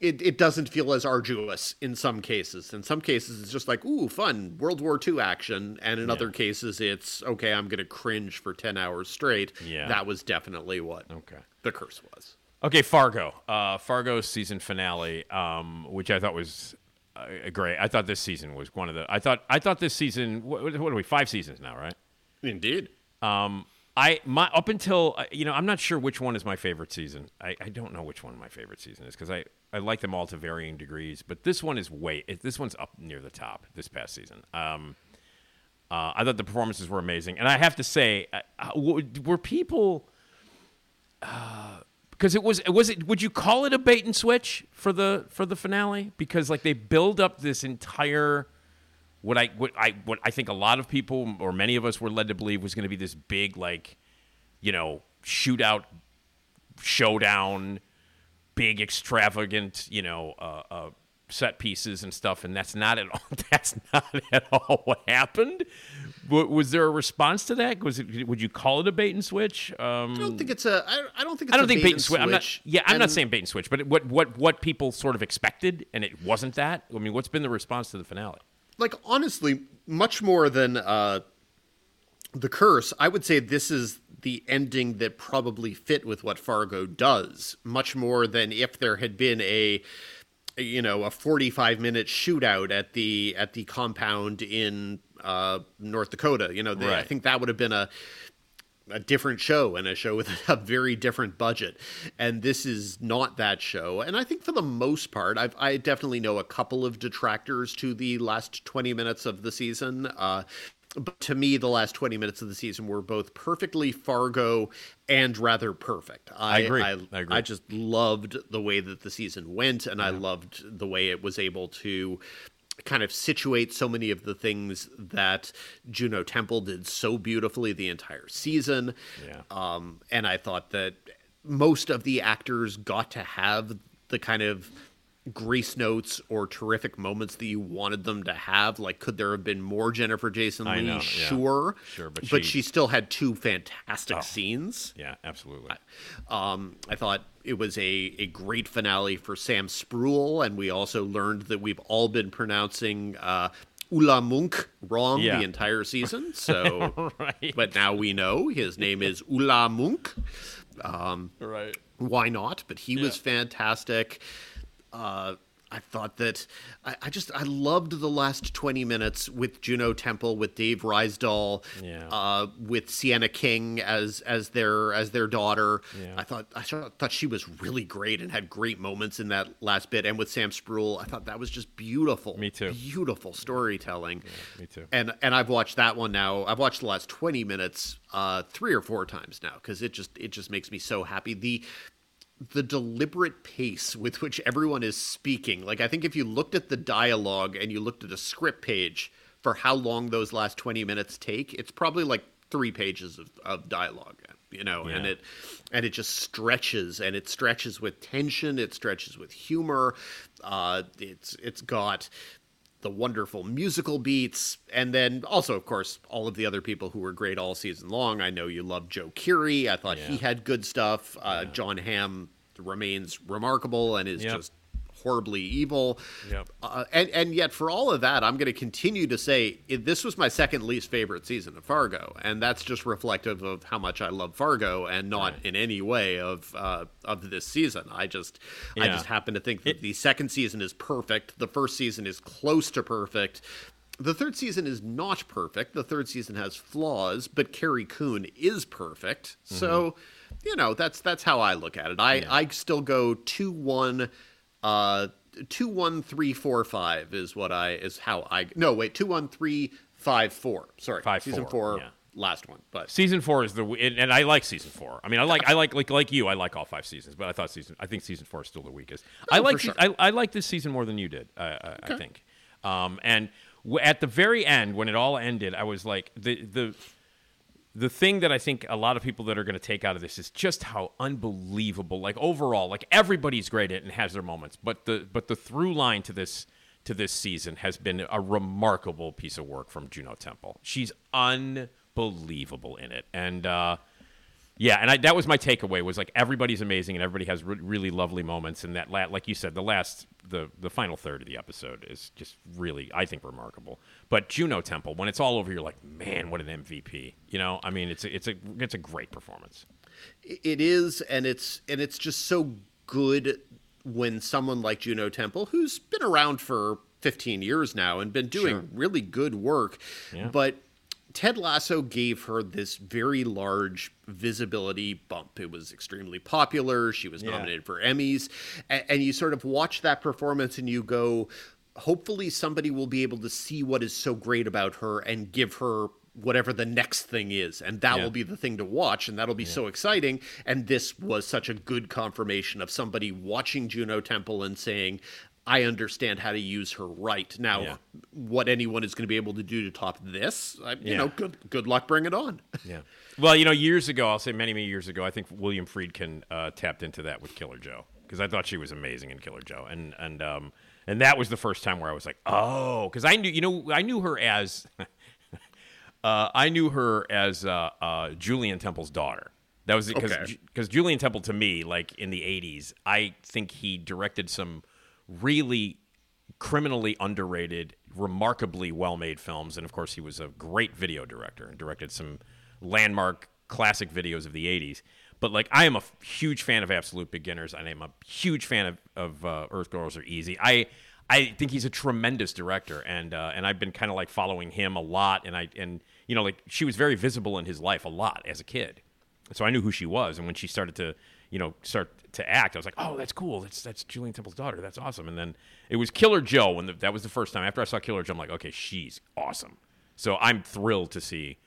It, it doesn't feel as arduous in some cases. In some cases, it's just like, ooh, fun, World War II action. And in other cases, it's, okay, I'm going to cringe for 10 hours straight. Yeah. That was definitely what Okay. the curse was. Okay, Fargo. Uh, Fargo's season finale, um, which I thought was uh, great. I thought this season was one of the. I thought. I thought this season. What, what are we? Five seasons now, right? Indeed. Um, I my up until uh, you know I'm not sure which one is my favorite season. I, I don't know which one my favorite season is because I, I like them all to varying degrees. But this one is way it, this one's up near the top this past season. Um, uh, I thought the performances were amazing, and I have to say, uh, uh, were people because it was was it would you call it a bait and switch for the for the finale? Because like they build up this entire what I what I what I think a lot of people or many of us were led to believe was going to be this big like you know shootout showdown big extravagant you know uh, uh, set pieces and stuff and that's not at all [laughs] that's not at all what happened W- was there a response to that was it would you call it a bait and switch um, I don't think it's a. I, I don't think it's I don't think bait and switch. I'm not. Yeah, I'm not saying bait and switch, but what what what people sort of expected, and it wasn't that. I mean, what's been the response to the finale? like honestly, much more than uh, the curse. I would say this is the ending that probably fit with what Fargo does, much more than if there had been a you know a 45 minute shootout at the at the compound in uh, North Dakota. You know, they, I think that would have been a a different show and a show with [laughs] a very different budget. And this is not that show. And I think for the most part, I've, I definitely know a couple of detractors to the last 20 minutes of the season. Uh, but to me, the last 20 minutes of the season were both perfectly Fargo and rather perfect. I, agree. I, I agree. just loved the way that the season went, and I loved the way it was able to kind of situate so many of the things that Juno Temple did so beautifully the entire season. Yeah. Um, and I thought that most of the actors got to have the kind of grace notes or terrific moments that you wanted them to have. Like, could there have been more Jennifer Jason Lee? I know, yeah. Sure. Sure, but but she- she still had two fantastic Oh. scenes. Yeah, absolutely. Um, I thought it was a, a great finale for Sam Spruill, and we also learned that we've all been pronouncing uh, Ole Munch wrong Yeah. the entire season. [laughs] So, Right. but now we know his name is Ole Munch. right. Why not? But he was fantastic. Uh, I thought that I, I just I loved the last twenty minutes with Juno Temple, with Dave Rysdahl, Yeah. uh, with Sienna King as as their as their daughter. Yeah. I thought I thought she was really great and had great moments in that last bit. And with Sam Spruill, I thought that was just beautiful. Me too. Beautiful storytelling. me too. And and I've watched that one now. I've watched the last twenty minutes uh, three or four times now because it just it just makes me so happy. The the deliberate pace with which everyone is speaking. Like I think if you looked at the dialogue and you looked at a script page for how long those last 20 minutes take, it's probably like 3 pages of, of dialogue, you know, and it and it just stretches and it stretches with tension, it stretches with humor. Uh it's it's got the wonderful musical beats, and then also, of course, all of the other people who were great all season long. I know you love Joe Keery. I thought he had good stuff. Uh, Jon Hamm remains remarkable and is Yep. just horribly evil. Yep. Uh, and and yet, for all of that, I'm going to continue to say it, this was my second least favorite season of Fargo, and that's just reflective of how much I love Fargo, and not Right. in any way of uh, of this season. I just I just happen to think that the second season is perfect. The first season is close to perfect. The third season is not perfect. The third season has flaws, but Carrie Coon is perfect. So, you know, that's that's how I look at it. I I still go two one, uh, two one three four five is what I is how I no wait two one three five four. Sorry, Five, season four, four, yeah. last one. But Season four is the and, and I like season four. I mean, I like I like like like you. I like all five seasons, but I thought season I think season four is still the weakest. I Oh, like sure. I, I like this season more than you did. I, I, I think. Um, and w- at the very end, when it all ended, I was like the the the thing that I think a lot of people that are going to take out of this is just how unbelievable. Like overall, like everybody's great at and has their moments, but the but the through line to this to this season has been a remarkable piece of work from Juno Temple. She's unbelievable in it, and uh, yeah, and I, that was my takeaway was like everybody's amazing and everybody has re- really lovely moments, and that la- like you said, the last the the final third of the episode is just really I think remarkable. But Juno Temple, when it's all over, you're like, man, what an MVP! You know, I mean, it's a, it's a it's a great performance. it is and it's and it's just so good when someone like Juno Temple who's been around for 15 years now and been doing really good work but Ted Lasso gave her this very large visibility bump. It was extremely popular. She was nominated for Emmys. And, and you sort of watch that performance and you go, hopefully somebody will be able to see what is so great about her and give her whatever the next thing is and that Yeah. will be the thing to watch and that'll be so exciting and this was such a good confirmation of somebody watching Juno Temple and saying I understand how to use her right now Yeah. what anyone is going to be able to do to top this I, you Yeah. know good good luck bring it on [laughs] Yeah. Well, you know, years ago, I'll say many, many years ago, I think William Friedkin uh, tapped into that with Killer Joe because I thought she was amazing in Killer Joe, and and um and that was the first time where I was like, oh, because I knew, you know, I knew her as, [laughs] uh, I knew her as uh, uh, Julien Temple's daughter. That was because Okay. because Julian Temple to me, like in the '80s, I think he directed some really criminally underrated, remarkably well-made films, and of course, he was a great video director and directed some landmark classic videos of the '80s. But like, I am a huge fan of Absolute Beginners, and I'm a huge fan of, of uh, Earth Girls Are Easy. I I think he's a tremendous director, and uh, and I've been kind of like following him a lot, and I and you know like she was very visible in his life a lot as a kid, so I knew who she was, and when she started to you know start to act, I was like, oh, that's cool, that's that's Julien Temple's daughter, that's awesome, and then it was Killer Joe, and the, that was the first time. After I saw Killer Joe, I'm like, okay, she's awesome, so I'm thrilled to see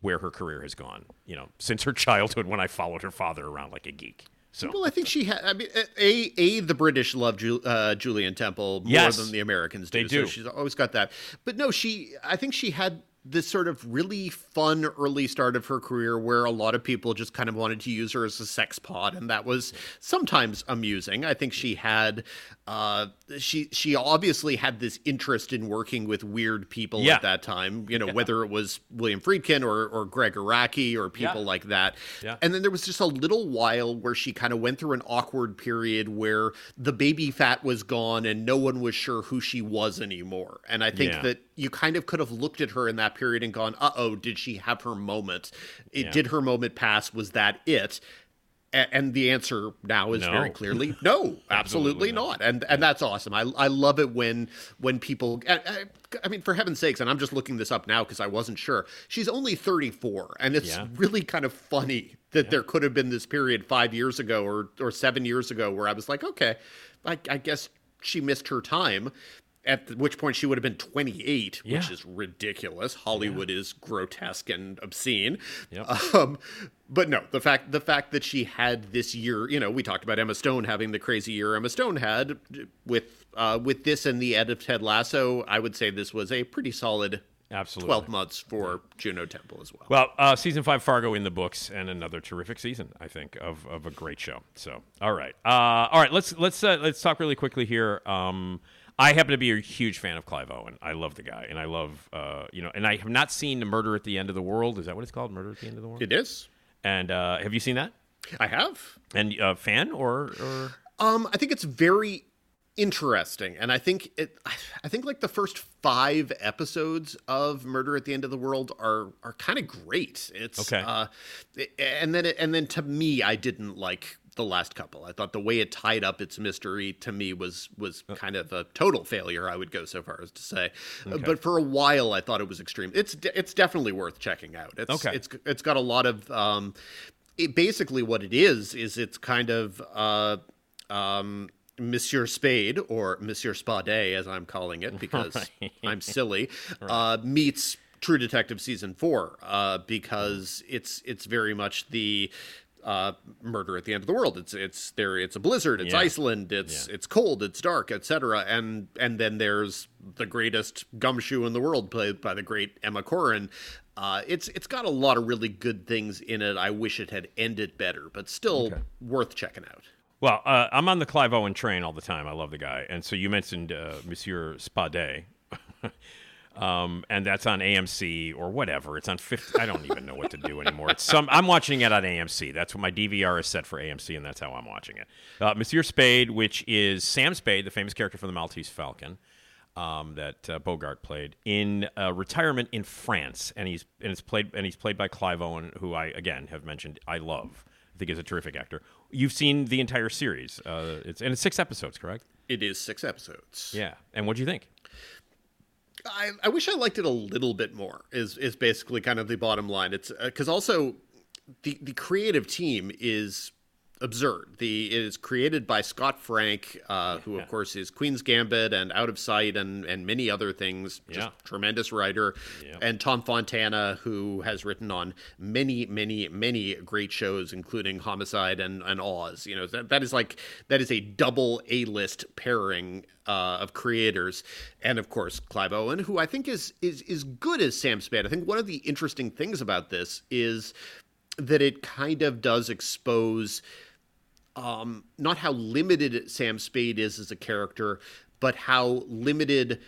where her career has gone, you know, since her childhood when I followed her father around like a geek. So well I think she had I mean a a the British love Ju- uh, Julian Temple more Yes. than the Americans do. They so do. she's always got that. But no she I think she had this sort of really fun early start of her career where a lot of people just kind of wanted to use her as a sex pod and that was sometimes amusing. I think she had uh she she obviously had this interest in working with weird people Yeah. at that time you know [laughs] whether it was william friedkin or or gregg araki or people Yeah. like that Yeah. and then there was just a little while where she kind of went through an awkward period where the baby fat was gone and no one was sure who she was anymore and i think Yeah. that you kind of could have looked at her in that period and gone, uh oh, did she have her moment? It Yeah. did her moment pass? Was that it? And the answer now is No. very [laughs] clearly no, absolutely, Absolutely not. And and that's awesome. I I love it when when people. I, I, I mean, for heaven's sakes, and I'm just looking this up now because I wasn't sure. She's only 34, and it's Yeah. really kind of funny that there could have been this period five years ago or or seven years ago where I was like, okay, I, I guess she missed her time. At which point she would have been 28, which is ridiculous. Hollywood is grotesque and obscene. Yep. Um, but no, the fact the fact that she had this year, you know, we talked about Emma Stone having the crazy year Emma Stone had with uh, with this and the end of Ted Lasso. I would say this was a pretty solid Absolutely. 12 months for Juno Temple as well. Well, uh, season five Fargo in the books, and another terrific season, I think, of, of a great show. So, all right, uh, all right. Let's let's uh, let's talk really quickly here. Um, I happen to be a huge fan of Clive Owen. I love the guy, and I love uh, you know, and I have not seen Murder at the End of the World. Is that what it's called? Murder at the End of the World. it is. And uh, have you seen that? I have. And uh, fan or or Um, I think it's very interesting, and I think it. I think like the first five episodes of Murder at the End of the World are are kind of great. It's Okay. Uh, and then it, and then to me, I didn't like the last couple. I thought the way it tied up its mystery to me was was kind of a total failure. I would go so far as to say, Uh, but for a while, I thought it was extreme. It's it's definitely worth checking out. It's Okay. it's it's got a lot of um, it, basically what it is is it's kind of uh, um, Monsieur Spade or Monsieur Spade as I'm calling it because I'm silly [laughs] uh, meets True Detective season four uh, because it's it's very much the uh, murder at the end of the world. It's it's there. It's a blizzard. It's Yeah. Iceland. It's it's cold. It's dark, etc. And and then there's the greatest gumshoe in the world, played by the great Emma Corrin. Uh, it's it's got a lot of really good things in it. I wish it had ended better, but still worth checking out. Well, uh, I'm on the Clive Owen train all the time. I love the guy. And so you mentioned uh, Monsieur Spade. [laughs] um, and that's on AMC or whatever. It's on 50. I don't even know what to do anymore. It's some. I'm watching it on AMC. That's what my DVR is set for AMC, and that's how I'm watching it. Uh, Monsieur Spade, which is Sam Spade, the famous character from the Maltese Falcon. Um, that uh, Bogart played in uh, retirement in France, and he's and it's played and he's played by Clive Owen, who I again have mentioned I love. I think is a terrific actor. You've seen the entire series. Uh, it's and it's six episodes, correct? It is six episodes. Yeah. And what do you think? I, I wish I liked it a little bit more. Is is basically kind of the bottom line. It's uh, because also the the creative team is absurd. The it is created by Scott Frank, uh, who of course is Queen's Gambit and Out of Sight and and many other things. Just Yeah. tremendous writer. Yeah. And Tom Fontana, who has written on many many many great shows, including Homicide and and Oz. You know that that is like that is a double A list pairing. Uh, of creators, and of course Clive Owen, who I think is is is good as Sam Spade. I think one of the interesting things about this is that it kind of does expose um, not how limited Sam Spade is as a character, but how limited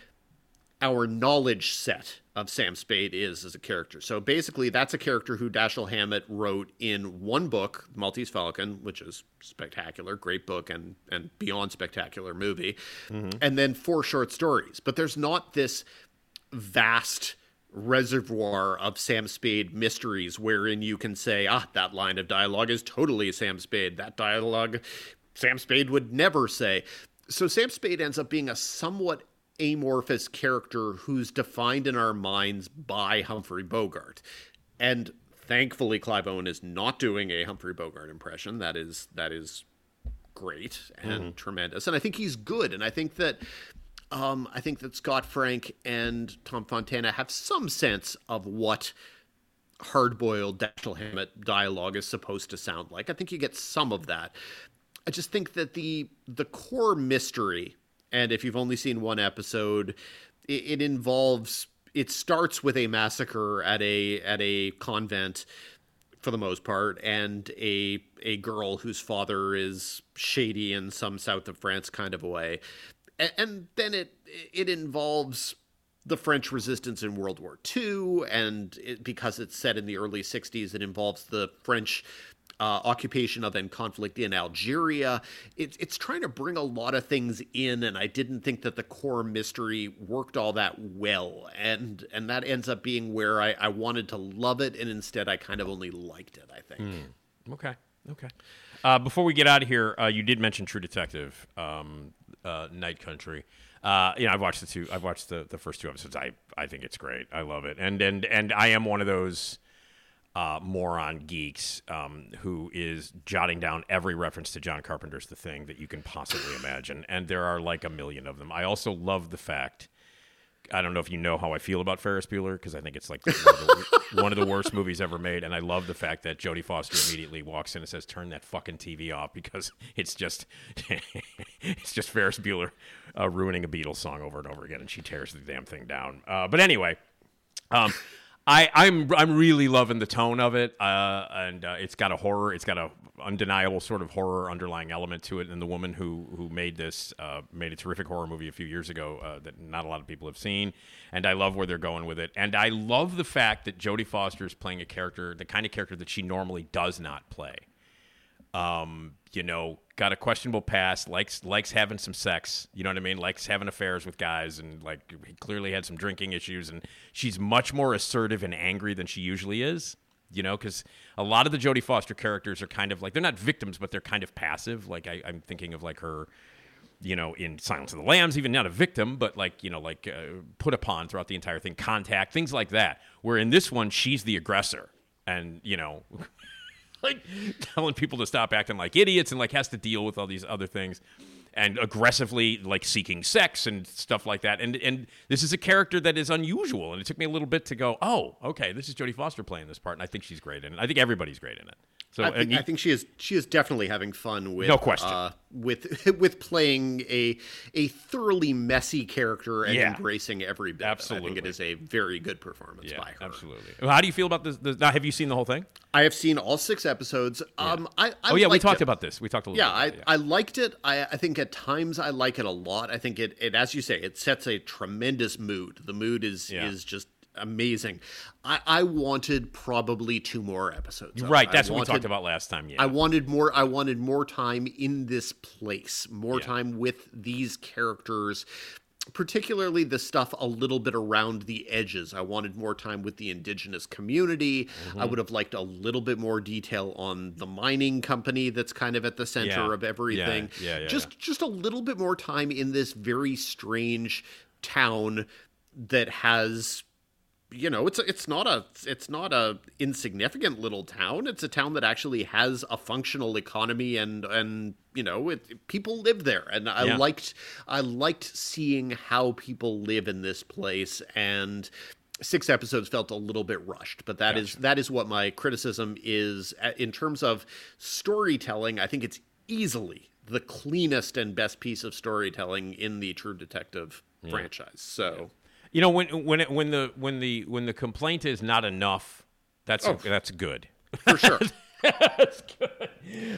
our knowledge set of Sam Spade is as a character. So basically, that's a character who Dashiell Hammett wrote in one book, The Maltese Falcon, which is spectacular, great book, and and beyond spectacular movie, and then four short stories. But there's not this vast reservoir of Sam Spade mysteries wherein you can say, ah, that line of dialogue is totally Sam Spade. That dialogue Sam Spade would never say. So Sam Spade ends up being a somewhat amorphous character who's defined in our minds by Humphrey Bogart. And thankfully Clive Owen is not doing a Humphrey Bogart impression. That is that is great and tremendous. And I think he's good. And I think that um, I think that Scott Frank and Tom Fontana have some sense of what hard-boiled Dashiell Hammett dialogue is supposed to sound like. I think you get some of that. I just think that the the core mystery, and if you've only seen one episode, it, it involves. It starts with a massacre at a at a convent for the most part, and a a girl whose father is shady in some south of France kind of a way, and, and then it it involves the French resistance in World War II, and it, because it's set in the early '60s, it involves the French. Uh, occupation of and conflict in Algeria. It's it's trying to bring a lot of things in, and I didn't think that the core mystery worked all that well, and and that ends up being where I, I wanted to love it, and instead I kind of only liked it. I think. Okay. Okay. Uh, before we get out of here, uh, you did mention True Detective, um, uh, Night Country. Uh, you know, I've watched the two. I've watched the, the first two episodes. I I think it's great. I love it. And and and I am one of those uh, moron geeks um, who is jotting down every reference to John Carpenter's The Thing that you can possibly imagine. And there are like a million of them. I also love the fact. I don't know if you know how I feel about Ferris Bueller because I think it's like one of, the, [laughs] one of the worst movies ever made, and I love the fact that Jodie Foster immediately walks in and says, "Turn that fucking TV off," [laughs] because it's just [laughs] it's just Ferris Bueller uh, ruining a Beatles song over and over again, and she tears the damn thing down. Uh, but anyway, um, I, I'm I'm really loving the tone of it, uh, and uh, it's got a horror. It's got a undeniable sort of horror underlying element to it. And the woman who who made this uh, made a terrific horror movie a few years ago uh, that not a lot of people have seen. And I love where they're going with it. And I love the fact that Jodie Foster is playing a character, the kind of character that she normally does not play. Um, you know, got a questionable past, likes likes having some sex, you know what I mean? Likes having affairs with guys and like he clearly had some drinking issues and she's much more assertive and angry than she usually is. You know, because a lot of the Jodie Foster characters are kind of like they're not victims, but they're kind of passive. Like I, I'm thinking of like her, you know, in Silence of the Lambs, even not a victim, but like you know, like uh, put upon throughout the entire thing, contact, things like that. Where in this one, she's the aggressor, and you know, [laughs] like telling people to stop acting like idiots and like has to deal with all these other things and aggressively like seeking sex and stuff like that. And and this is a character that is unusual and it took me a little bit to go oh okay this is Jodie Foster playing this part and I think she's great in it. I think everybody's great in it. So I think, you- I think she is she is definitely having fun with No question. uh, with [laughs] with playing a a thoroughly messy character and Yeah. embracing every bit. it. I think Absolutely. it is a very good performance yeah by her. absolutely how do you feel about this, this now have you seen the whole thing I have seen all six episodes. Um, I, I oh yeah we talked it. about this we talked a little Yeah, bit I, I liked it. I, I think at times I like it a lot. I think it, it as you say, it sets a tremendous mood. The mood is Yeah. is just amazing. I, I wanted probably two more episodes. right I that's what we talked about last time yeah I wanted more. I wanted more time in this place, more Yeah. time with these characters, particularly the stuff a little bit around the edges. I wanted more time with the indigenous community. Mm-hmm. I would have liked a little bit more detail on the mining company that's kind of at the center Yeah. of everything. Yeah, yeah, just just a little bit more time in this very strange town that has you know it's it's not a it's not a insignificant little town. It's a town that actually has a functional economy and and you know it, people live there. And i Yeah. liked i liked seeing how people live in this place. And six episodes felt a little bit rushed but that is that is what my criticism is. In terms of storytelling i think it's easily the cleanest and best piece of storytelling in the true detective franchise. So You know, when when it, when the when the when the complaint is not enough, that's Oh. that's good. for sure [laughs] that's good.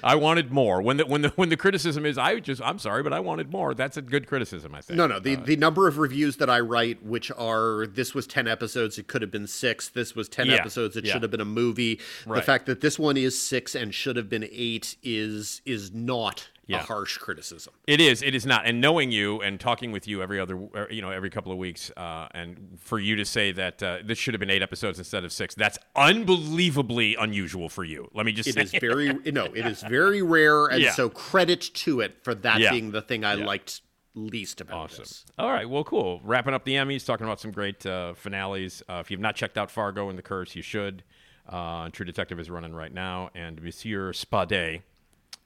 I wanted more. When the when the when the criticism is, I just I'm sorry, but I wanted more. That's a good criticism. I think. No, no. The uh, the number of reviews that I write, which are this was ten episodes, it could have been six. This was ten Yeah, episodes, it yeah. should have been a movie. The fact that this one is six and should have been eight is is not Yeah. a harsh criticism. It is. It is not. And knowing you and talking with you every other, er, you know, every couple of weeks, uh, and for you to say that uh, this should have been eight episodes instead of six, that's unbelievably unusual for you. Let me just It say. is very [laughs] no, it is very rare, and Yeah. so credit to it for that Yeah. being the thing I liked least about Awesome. this. All right. Well, cool. Wrapping up the Emmys, talking about some great uh, finales. Uh, if you've not checked out Fargo and The Curse, you should. Uh, True Detective is running right now, and Monsieur Spade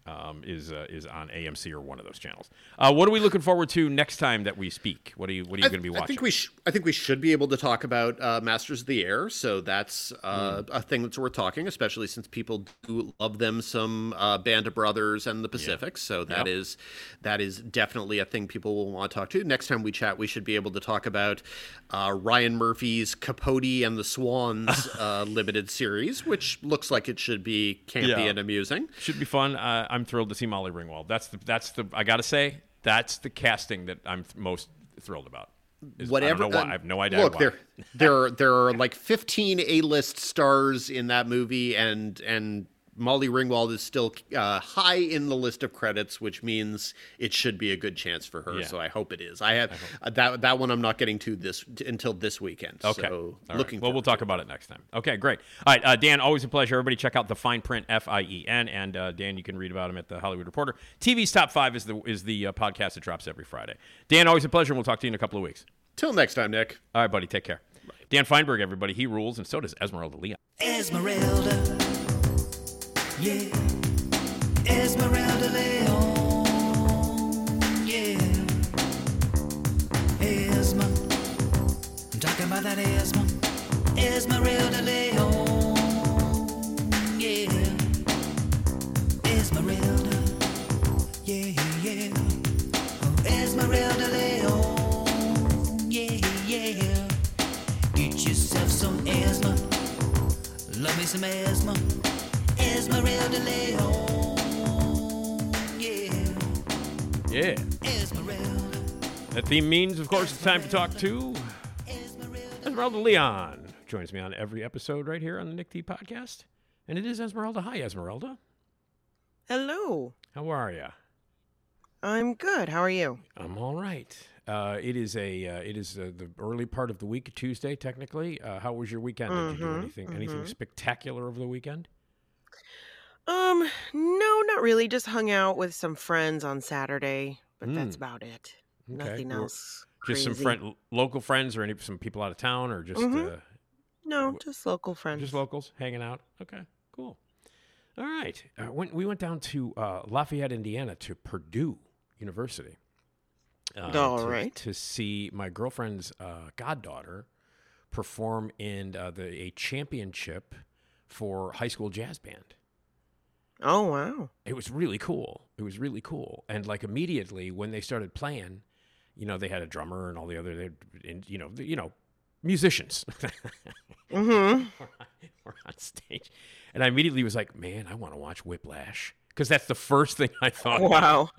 um, is uh, is on AMC or one of those channels. Uh, what are we looking forward to next time that we speak? What are you What are you going to be watching? I think we sh- I think we should be able to talk about uh, Masters of the Air. So that's uh, Hmm. a thing that's worth talking, especially since people do love them some uh, Band of Brothers and the Pacific. So that Yep. is that is definitely a thing people will want to talk to. Next time we chat, we should be able to talk about uh, Ryan Murphy's Capote and the Swans [laughs] uh, limited series, which looks like it should be campy Yeah. and amusing. Should be fun. I'm thrilled to see Molly Ringwald. That's the that's the I gotta say that's the casting that I'm th- most thrilled about. Is- whatever. I, don't know why. uh, I have no idea. Look, why. there, there, there are [laughs] like 15 A-list stars in that movie, and and Molly Ringwald is still uh, high in the list of credits, which means it should be a good chance for her. Yeah. So I hope it is. I have uh, that that one. I'm not getting to this until this weekend. Okay. So All right. looking. Well, we'll talk to about it next time. Okay, great. All right, uh, Dan, always a pleasure. Everybody, check out the Fien Print F I E N, and uh, Dan, you can read about him at the Hollywood Reporter. TV's Top Five is the is the uh, podcast that drops every Friday. Dan, always a pleasure. and We'll talk to you in a couple of weeks. Till next time, Nick. All right, buddy, take care. Dan Fienberg, everybody, he rules, and so does Esmeralda Leon. Esmeralda. Yeah. Esmeralda Leon. Yeah. Esma. I'm talking about that Esma. Esmeralda Leon. Yeah. Esmeralda. Yeah, yeah. Oh, Esmeralda Leon. Yeah, yeah. Get yourself some Esma. Love me some Esma. Esmeralda Leon. Yeah. Yeah. Esmeralda. That theme means, of course, it's time to talk to Esmeralda Leon. Joins me on every episode right here on the Nick D podcast. And it is Esmeralda. Hi, Esmeralda. Hello. How are you? I'm good. How are you? I'm all right. Uh, it is a uh, it is uh, the early part of the week, Tuesday, technically. Uh, how was your weekend? Did you do Mhm, anything anything mhm. spectacular over the weekend? Um, no, not really. Just hung out with some friends on Saturday, but that's Mm. about it. Okay. Nothing Were- else. Just some crazy. friend, local friends, or any some people out of town, or just Mhm. uh, No, just local friends. just locals hanging out. Okay, cool. All right. Uh, when, we went down to uh, Lafayette, Indiana, to Purdue University. uh, All to, right. To see my girlfriend's uh, goddaughter perform in uh, the a championship for high school jazz band. Oh wow. It was really cool. It was really cool. And like immediately when they started playing, you know, they had a drummer and all the other, they, and, you know, the, you know, musicians. [laughs] Mm-hmm. [laughs] were on stage. And I immediately was like, man, I want to watch Whiplash. Because that's the first thing I thought Wow.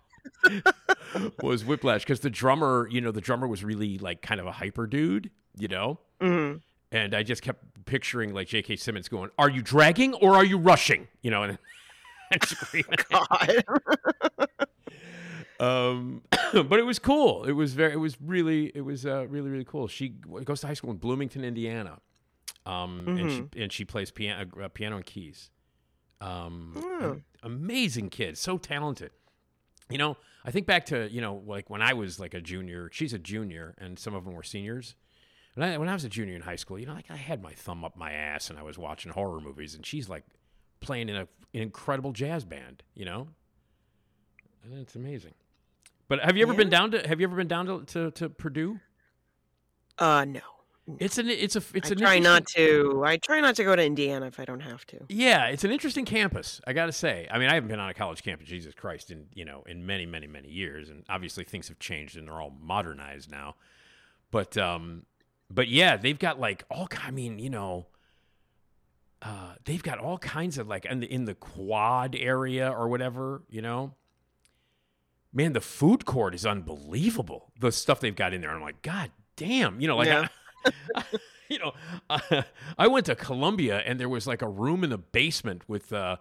[laughs] was Whiplash. Because the drummer, you know, the drummer was really like kind of a hyper dude, you know? Mm-hmm. And I just kept picturing like J.K. Simmons going, Are you dragging or are you rushing? You know, and, and screaming. [laughs] [laughs] God. [laughs] Um, [clears throat] but it was cool. It was very. It was really. It was uh, really really cool. She goes to high school in Bloomington, Indiana, um, and she and she plays piano, uh, piano and keys. Um, am- amazing kid, so talented. You know, I think back to you know like when I was like a junior. She's a junior, and some of them were seniors. When I, when I was a junior in high school, you know, like I had my thumb up my ass and I was watching horror movies, and she's like playing in a, an incredible jazz band. You know, and it's amazing. But have you ever been down to Have you ever been down to to, to Purdue? Uh, no. It's an it's a it's I an try not to. I try not to go to Indiana if I don't have to. Yeah, it's an interesting campus. I got to say. I mean, I haven't been on a college campus, Jesus Christ, in you know, in many, many, many years, and obviously things have changed and they're all modernized now. But um, but yeah, they've got like all. I mean, you know, uh, they've got all kinds of like in the in the quad area or whatever. You know, man, the food court is unbelievable. The stuff they've got in there. I'm like, God damn, you know, like. Yeah. [laughs] you know, uh, [laughs] I went to Columbia and there was like a room in the basement with uh,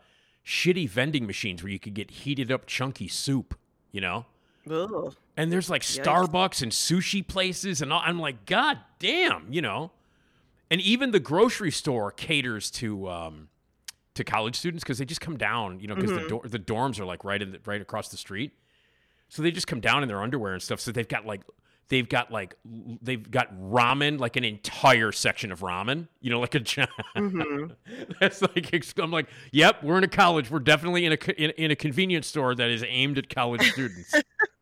shitty vending machines where you could get heated up chunky soup, you know? Ugh. And there's like Yikes. Starbucks and sushi places and all. I'm like, God damn, you know? And even the grocery store caters to um, to college students because they just come down, you know, because the, Mhm. dor- the dorms are like right in the, right across the street. So they just come down in their underwear and stuff. So they've got like they've got like they've got ramen, like an entire section of ramen. You know, like a gi- Mhm. [laughs] that's like I'm like, yep, we're in a college. We're definitely in a in, in a convenience store that is aimed at college students. [laughs]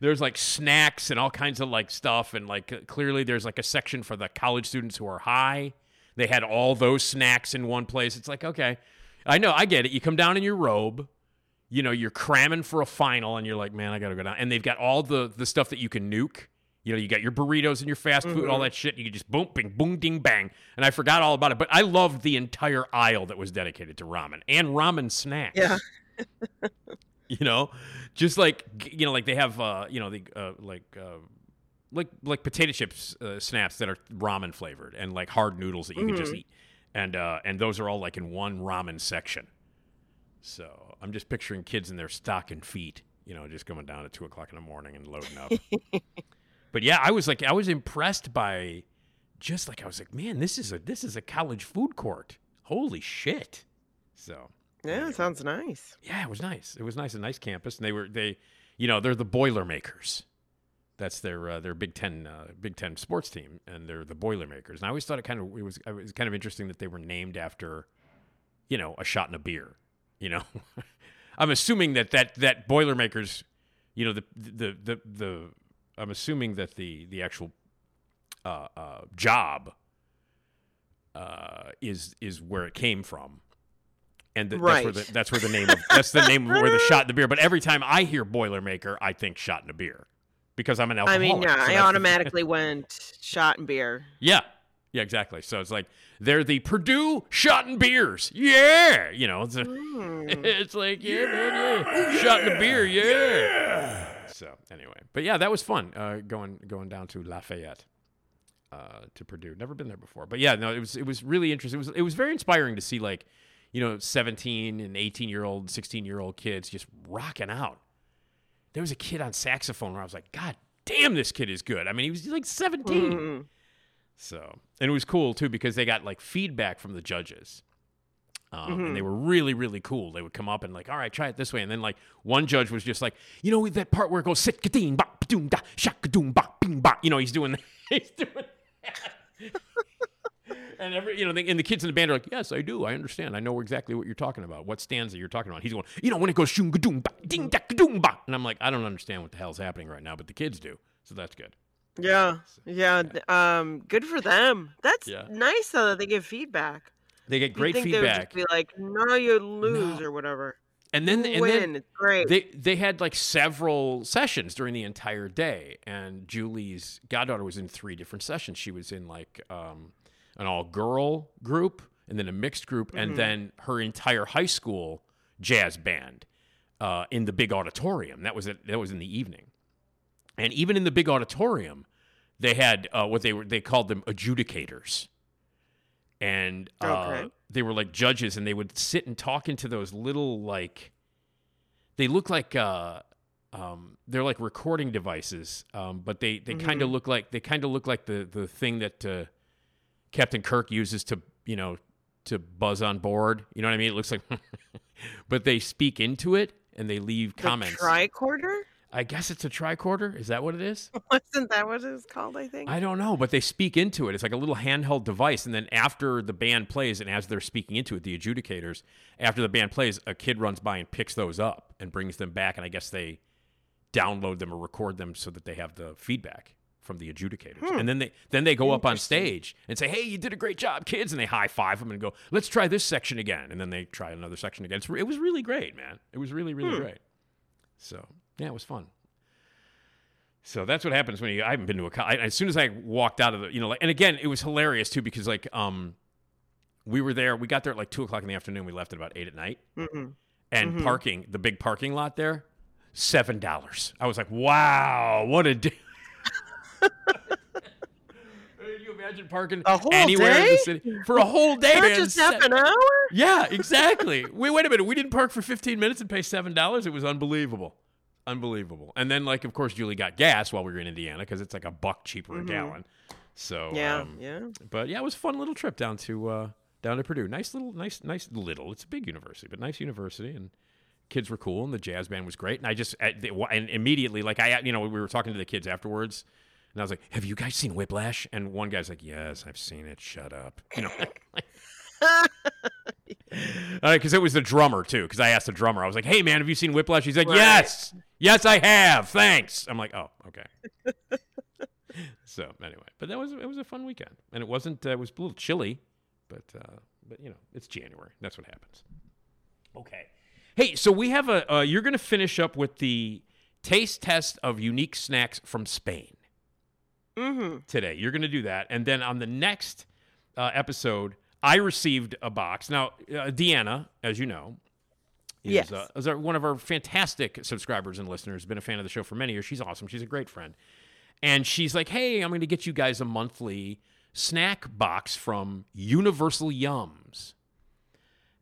there's like snacks and all kinds of like stuff, and like clearly there's like a section for the college students who are high. They had all those snacks in one place. It's like, okay, I know, I get it. You come down in your robe, you know, you're cramming for a final, and you're like, man, I gotta go down. And they've got all the the stuff that you can nuke. You know, you got your burritos and your fast food, all Mhm. that shit. You can just boom, bing, boom, ding, bang. And I forgot all about it, but I loved the entire aisle that was dedicated to ramen and ramen snacks. Yeah. [laughs] [laughs] you know, just like you know, like they have, uh, you know, the uh, like. Uh, like like potato chips uh, snaps that are ramen flavored and like hard noodles that you can just Mhm. eat and uh, and those are all like in one ramen section. So I'm just picturing kids in their stocking feet, you know, just going down at two o'clock in the morning and loading up. [laughs] but yeah, I was like, I was impressed by just like I was like, man, this is a this is a college food court. Holy shit! So Yeah, it sounds nice. yeah, it was nice. It was nice, a nice campus, and they were they, you know, they're the Boilermakers. That's their uh, their Big Ten uh, Big Ten sports team, and they're the Boilermakers. And I always thought it kind of it was it was kind of interesting that they were named after, you know, a shot in a beer. You know, [laughs] I'm assuming that that that Boilermakers, you know, the the the the I'm assuming that the the actual uh, uh, job uh, is is where it came from and th- that's where Right. the, that's where the name of that's the name of [laughs] where the shot in the beer. But every time I hear Boilermaker, I think shot in a beer because I'm an alcoholic. I mean, yeah, so I that's- automatically went shot and beer. yeah, yeah, exactly. So it's like they're the Purdue shot and beers. Yeah, you know, it's, a, [laughs] it's like yeah, man, yeah, shot in a beer. Yeah. So anyway, but yeah, that was fun uh, going going down to Lafayette. Uh, to Purdue, never been there before, but yeah, no, it was it was really interesting. It was it was very inspiring to see like, you know, seventeen and eighteen year old, sixteen year old kids just rocking out. There was a kid on saxophone where I was like, God damn, this kid is good. I mean, he was like 17. Mhm. So, and it was cool too because they got like feedback from the judges. Um, And they were really, really cool. They would come up and like, all right, try it this way. And then like one judge was just like, you know, that part where it goes sit kadoom ba doom da shak kadoom ba bing ba. You know, he's doing [laughs] he's doing that. And every you know, the, and the kids in the band are like, yes, I do, I understand, I know exactly what you're talking about, what stanza you're talking about. He's going, you know, when it goes ba ding da ba, and I'm like, I don't understand what the hell's happening right now, but the kids do, so that's good. Yeah, yeah. d- Um, good for them. That's Yeah. nice though that they give feedback. They get great think They would feedback. be like, no, you lose No. or whatever. And then You and win. then it's great. they they had like several sessions during the entire day, and Julie's goddaughter was in three different sessions. She was in like um, an all girl group, and then a mixed group, Mm-hmm. and then her entire high school jazz band uh, in the big auditorium. That was it. That was in the evening, and even in the big auditorium, they had uh, what they were they called them adjudicators and uh, Okay. they were like judges and they would sit and talk into those little like they look like uh um they're like recording devices um but they they kind of look like they kind of look like the the thing that uh captain kirk uses to you know to buzz on board you know what i mean it looks like [laughs] but they speak into it and they leave The comments tricorder? i guess it's a tricorder is that what it is [laughs] Wasn't that what it's called? I think. I don't know, but they speak into it. It's like a little handheld device. And then after the band plays, and as they're speaking into it, the adjudicators, after the band plays, a kid runs by and picks those up and brings them back. And I guess they download them or record them so that they have the feedback from the adjudicators. And then they then they go up on stage and say, "Hey, you did a great job, kids!" And they high five them and go, "Let's try this section again." And then they try another section again. It's, it was really great, man. It was really really great. So yeah, it was fun. So that's what happens when you. I haven't been to a. as soon as I walked out of the, you know, like, and again, it was hilarious too because like, um, we were there. We got there at like two o'clock in the afternoon. We left at about eight at night, Mhm. and parking the big parking lot there, seven dollars. I was like, wow, what a. Di- Can you imagine parking A whole anywhere in the day? city for a whole day? Not just half an hour. yeah, exactly. [laughs] Wait, wait a minute. We didn't park for 15 minutes and pay seven dollars. It was unbelievable, unbelievable. And then, like, of course, Julie got gas while we were in Indiana because it's like a buck cheaper a gallon. So Mm-hmm. Yeah, um, yeah. But yeah, it was a fun little trip down to uh, down to Purdue. Nice little, nice, nice little. It's a big university, but nice university, and kids were cool, and the jazz band was great. And I just and immediately, like I, you know, we were talking to the kids afterwards. And I was like, "Have you guys seen Whiplash?" And one guy's like, "Yes, I've seen it. Shut up." [laughs] You know, because [laughs] it was the drummer too. Because I asked the drummer, I was like, "Hey man, have you seen Whiplash?" He's like, Right. "Yes, yes, I have. Thanks." I'm like, "Oh, okay." [laughs] so anyway, but that was it was a fun weekend, and it wasn't. Uh, it was a little chilly, but uh, but you know, it's January. That's what happens. Okay. Hey, so we have a. Uh, you're going to finish up with the taste test of unique snacks from Spain Mm-hmm. today. You're going to do that. And then on the next uh, episode, I received a box. Now, uh, Deanna, as you know, is, Yes. uh, is one of our fantastic subscribers and listeners, been a fan of the show for many years. She's awesome. She's a great friend. And she's like, hey, I'm going to get you guys a monthly snack box from Universal Yums.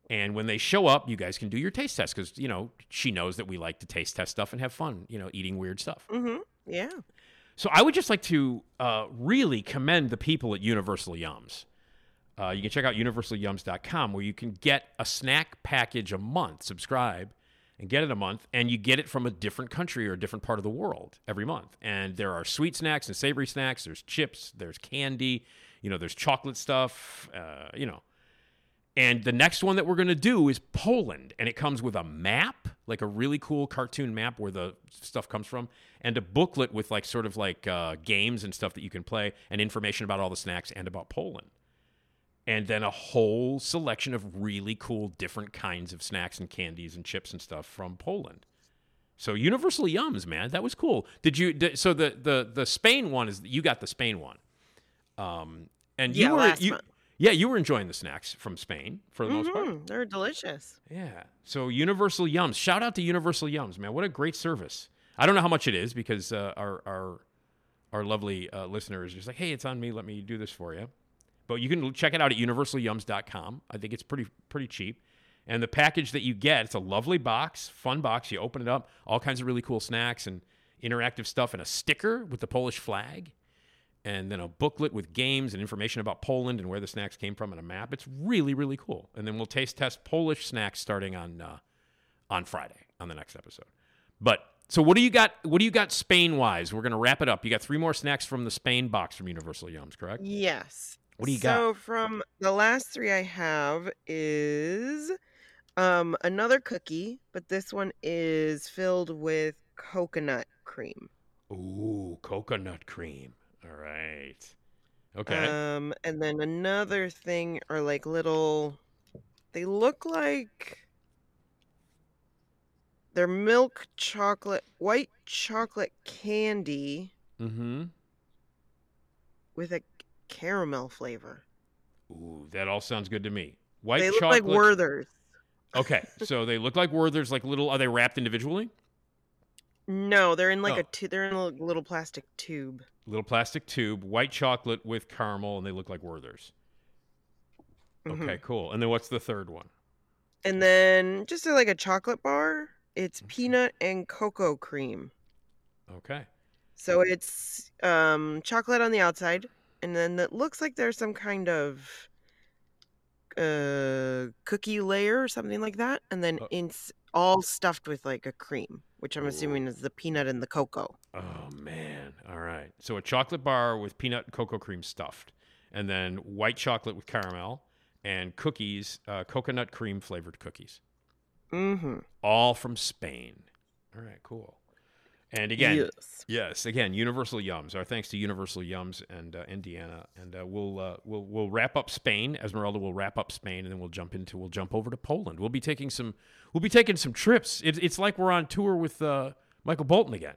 And when they show up, you guys can do your taste test because, you know, she knows that we like to taste test stuff and have fun, you know, eating weird stuff. Mm-hmm. Yeah. So I would just like to uh, really commend the people at Universal Yums. Uh, you can check out universalyums.com where you can get a snack package a month, subscribe, and get it a month, and you get it from a different country or a different part of the world every month. And there are sweet snacks and savory snacks. There's chips. There's candy. You know, there's chocolate stuff. Uh, you know, and the next one that we're going to do is Poland, and it comes with a map, like a really cool cartoon map where the stuff comes from, and a booklet with like sort of like uh, games and stuff that you can play, and information about all the snacks and about Poland. And then a whole selection of really cool different kinds of snacks and candies and chips and stuff from Poland. So Universal Yums, man, that was cool. Did you? Did, so the the the Spain one is you got the Spain one, um, and you Yeah, were you, month. Yeah, you were enjoying the snacks from Spain for the most part. Mhm, They're delicious. Yeah. So Universal Yums. Shout out to Universal Yums, man. What a great service. I don't know how much it is because uh, our our our lovely uh, listener is just like, hey, it's on me. Let me do this for you. But you can check it out at universalyums.com. I think it's pretty pretty cheap. And the package that you get, it's a lovely box, fun box. You open it up, all kinds of really cool snacks and interactive stuff, and a sticker with the Polish flag, and then a booklet with games and information about Poland and where the snacks came from, and a map. It's really really cool. And then we'll taste test Polish snacks starting on uh, on Friday on the next episode. But so what do you got? What do you got Spain wise? We're gonna wrap it up. You got three more snacks from the Spain box from Universal Yums, correct? Yes. What do you got? So from the last three I have is um another cookie, but this one is filled with coconut cream. Ooh, coconut cream. All right. Okay. Um and then another thing are like little they look like they're milk chocolate white chocolate candy mm-hmm. with a caramel flavor. Ooh, that all sounds good to me. White they look chocolate. like Werther's. Okay, so they look like Werther's, like little. Are they wrapped individually? No, they're in like Oh. a tu- they're in a little plastic tube. Little plastic tube, white chocolate with caramel, and they look like Werther's. Mhm. Okay, cool. And then what's the third one? And then just like a chocolate bar, it's Mm-hmm. peanut and cocoa cream. Okay. So it's um chocolate on the outside and then it looks like there's some kind of uh cookie layer or something like that and then Uh. it's all stuffed with like a cream, which I'm assuming is the peanut and the cocoa. Oh man. All right. So a chocolate bar with peanut and cocoa cream stuffed, and then white chocolate with caramel, and cookies, uh, coconut cream flavored cookies, Mhm. all from Spain. All right. Cool. And again, Yes. Yes, again, Universal Yums. Our thanks to Universal Yums and uh, Indiana, and uh, we'll uh, we'll we'll wrap up Spain. Esmeralda will wrap up Spain, and then we'll jump into we'll jump over to Poland. We'll be taking some we'll be taking some trips. It's it's like we're on tour with uh, Michael Bolton again,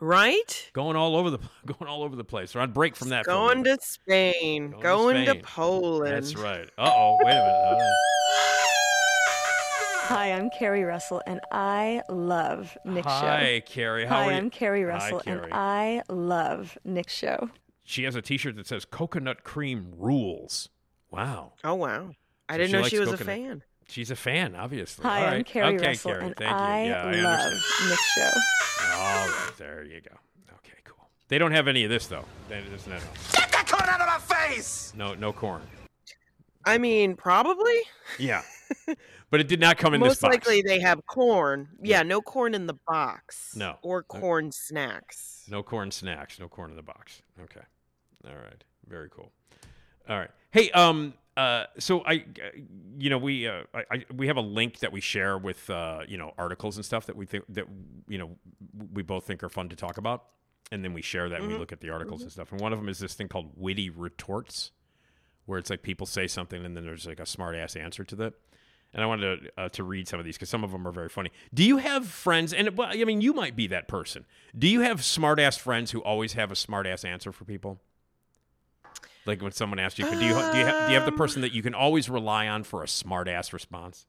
Right? going all over the [laughs] going all over the place. We're on break from that. for a little Going to Spain, Going to going to Spain. Poland. That's right. Uh oh, wait a minute. [laughs] Hold on. Hi, I'm Carrie Russell, and I love Nick's show. Hi, Carrie. How Hi. I'm Carrie Hi, Russell, Carrie. and I love Nick's show. She has a T-shirt that says "Coconut Cream Rules." Wow. Oh wow. I So didn't she know she was a fan. She's a fan, obviously. Hi, All I'm right. Carrie okay, Russell, Carrie. and Thank you. I yeah, I love understand. Nick's show. All right, there you go. Okay, cool. They don't have any of this though. They, there's no, Get that corn out of my face! no, no corn. I mean, probably. Yeah, [laughs] but it did not come in Most this box. likely they have corn. Yeah, no corn in the box. No. Or corn snacks. No corn snacks. No corn in the box. Okay. All right. Very cool. All right. Hey, um, uh, so I, uh, you know, we, uh, I, I, we have a link that we share with, uh, you know, articles and stuff that we think that, you know, we both think are fun to talk about, and then we share that and we Mhm. look at the articles and stuff. And one of them is this thing called witty retorts, where it's like people say something and then there's like a smart ass answer to that. And I wanted to, uh, to read some of these because some of them are very funny. Do you have friends? And well, I mean, you might be that person. Do you have smart ass friends who always have a smart ass answer for people? Like when someone asks you, do you do you have, do you have the person that you can always rely on for a smart ass response?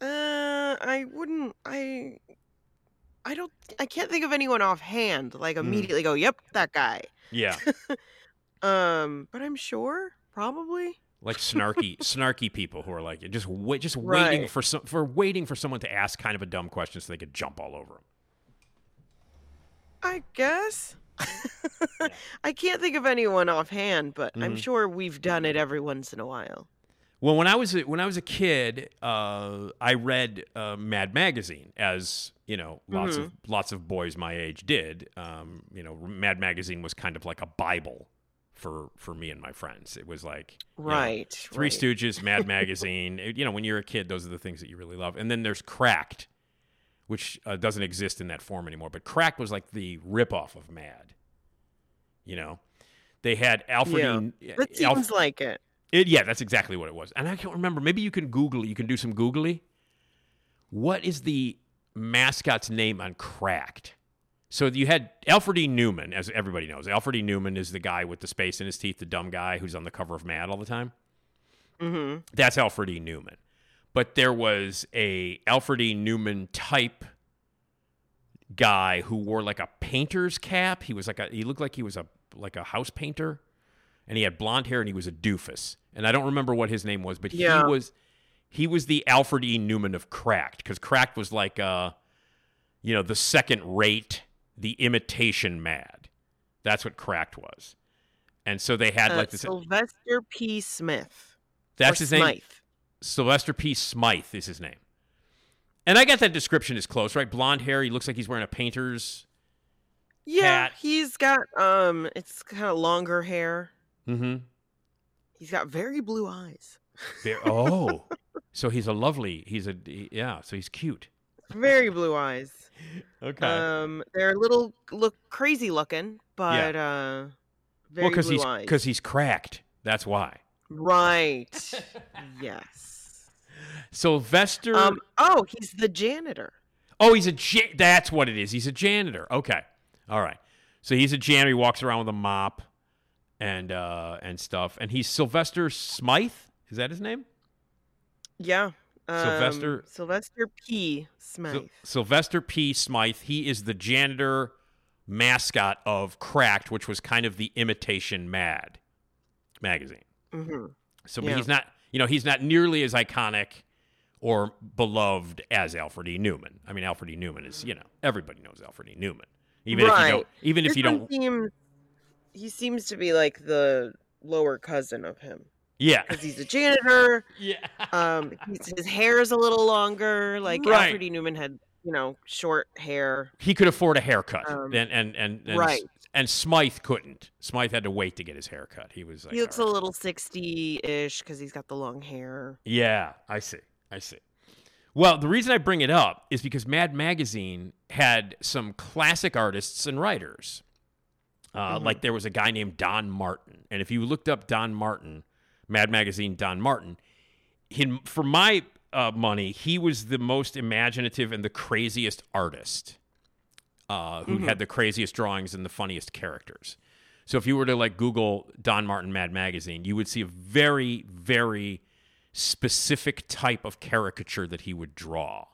Uh, I wouldn't. I. I don't. I can't think of anyone offhand. Like Hmm. immediately go, "Yep, that guy." Yeah. [laughs] Um, but I'm sure probably. like [laughs] snarky snarky people who are like just wait, just waiting Right. for some for waiting for someone to ask kind of a dumb question so they could jump all over them. I guess. [laughs] I can't think of anyone offhand, but I'm Mhm. sure we've done it every once in a while. Well, when I was a, when I was a kid, uh, I read uh, Mad Magazine, as you know, lots of lots of boys my age did. Um, you know, Mad Magazine was kind of like a bible for for me and my friends. It was like you know, Right. Three right. Stooges, Mad [laughs] Magazine. It- you know, when you're a kid, those are the things that you really love. And then there's Cracked, which uh, doesn't exist in that form anymore. But Cracked was like the ripoff of Mad. You know, they had Alfredine. That Alf- seems like it. it, yeah, that's exactly what it was. And I can't remember. Maybe you can Google it. You can do some Googly. What is the mascot's name on Cracked? So you had Alfred E. Neuman, as everybody knows. Alfred E. Neuman is the guy with the space in his teeth, the dumb guy who's on the cover of Mad all the time. hmm That's Alfred E. Neuman. But there was a Alfred E. Neuman type guy who wore like a painter's cap. He was like a he looked like he was a like a house painter and he had blonde hair and he was a doofus. And I don't remember what his name was, but Yeah. he was he was the Alfred E. Neuman of Cracked cuz Cracked was like uh you know, the second rate, the imitation mad. That's what Cracked was. And so they had Uh, like this Sylvester P. Smith. that's his name. Sylvester P. Smythe is his name. And I got that description is close, right? Blonde hair. He looks like he's wearing a painter's. Yeah, Cat. he's got um, it's kind of longer hair. Mm-hmm. He's got very blue eyes. oh, [laughs] so he's a lovely. He's a yeah. So he's cute. Very blue eyes. [laughs] Okay. Um, they're a little look crazy looking, but uh, very well, because blue he's eyes. because he's cracked. That's why. right. [laughs] yes. Sylvester. Um. Oh, he's the janitor. oh, he's a. Ja- that's what it is. He's a janitor. Okay. All right. So he's a janitor. He walks around with a mop, and uh and stuff. And he's Sylvester Smythe. Is that his name? Yeah. Um, Sylvester- Sylvester P. Smythe. Syl- Sylvester P. Smythe. He is the janitor mascot of Cracked, which was kind of the imitation Mad magazine. hmm So, Yeah. he's not, you know, he's not nearly as iconic or beloved as Alfred E. Neuman. I mean, Alfred E. Neuman is, you know, everybody knows Alfred E. Neuman, even if you don't, Right. even if you don't, Seems, he seems to be like the lower cousin of him yeah, because he's a janitor. yeah, [laughs] Um, he's, his hair is a little longer. Like Right. Alfred E. Neuman had, you know, short hair. he could afford a haircut, Um, and and and, and right. and Smythe couldn't. Smythe had to wait to get his haircut. He was like, He looks "All a little sixty-ish because he's got the long hair. Yeah, I see. I see. Well, the reason I bring it up is because Mad Magazine had some classic artists and writers. Uh, Mhm. Like there was a guy named Don Martin, and if you looked up Don Martin, Mad Magazine Don Martin, for my uh, money, he was the most imaginative and the craziest artist uh, who Mhm. had the craziest drawings and the funniest characters. So if you were to like Google Don Martin Mad Magazine, you would see a very, very specific type of caricature that he would draw.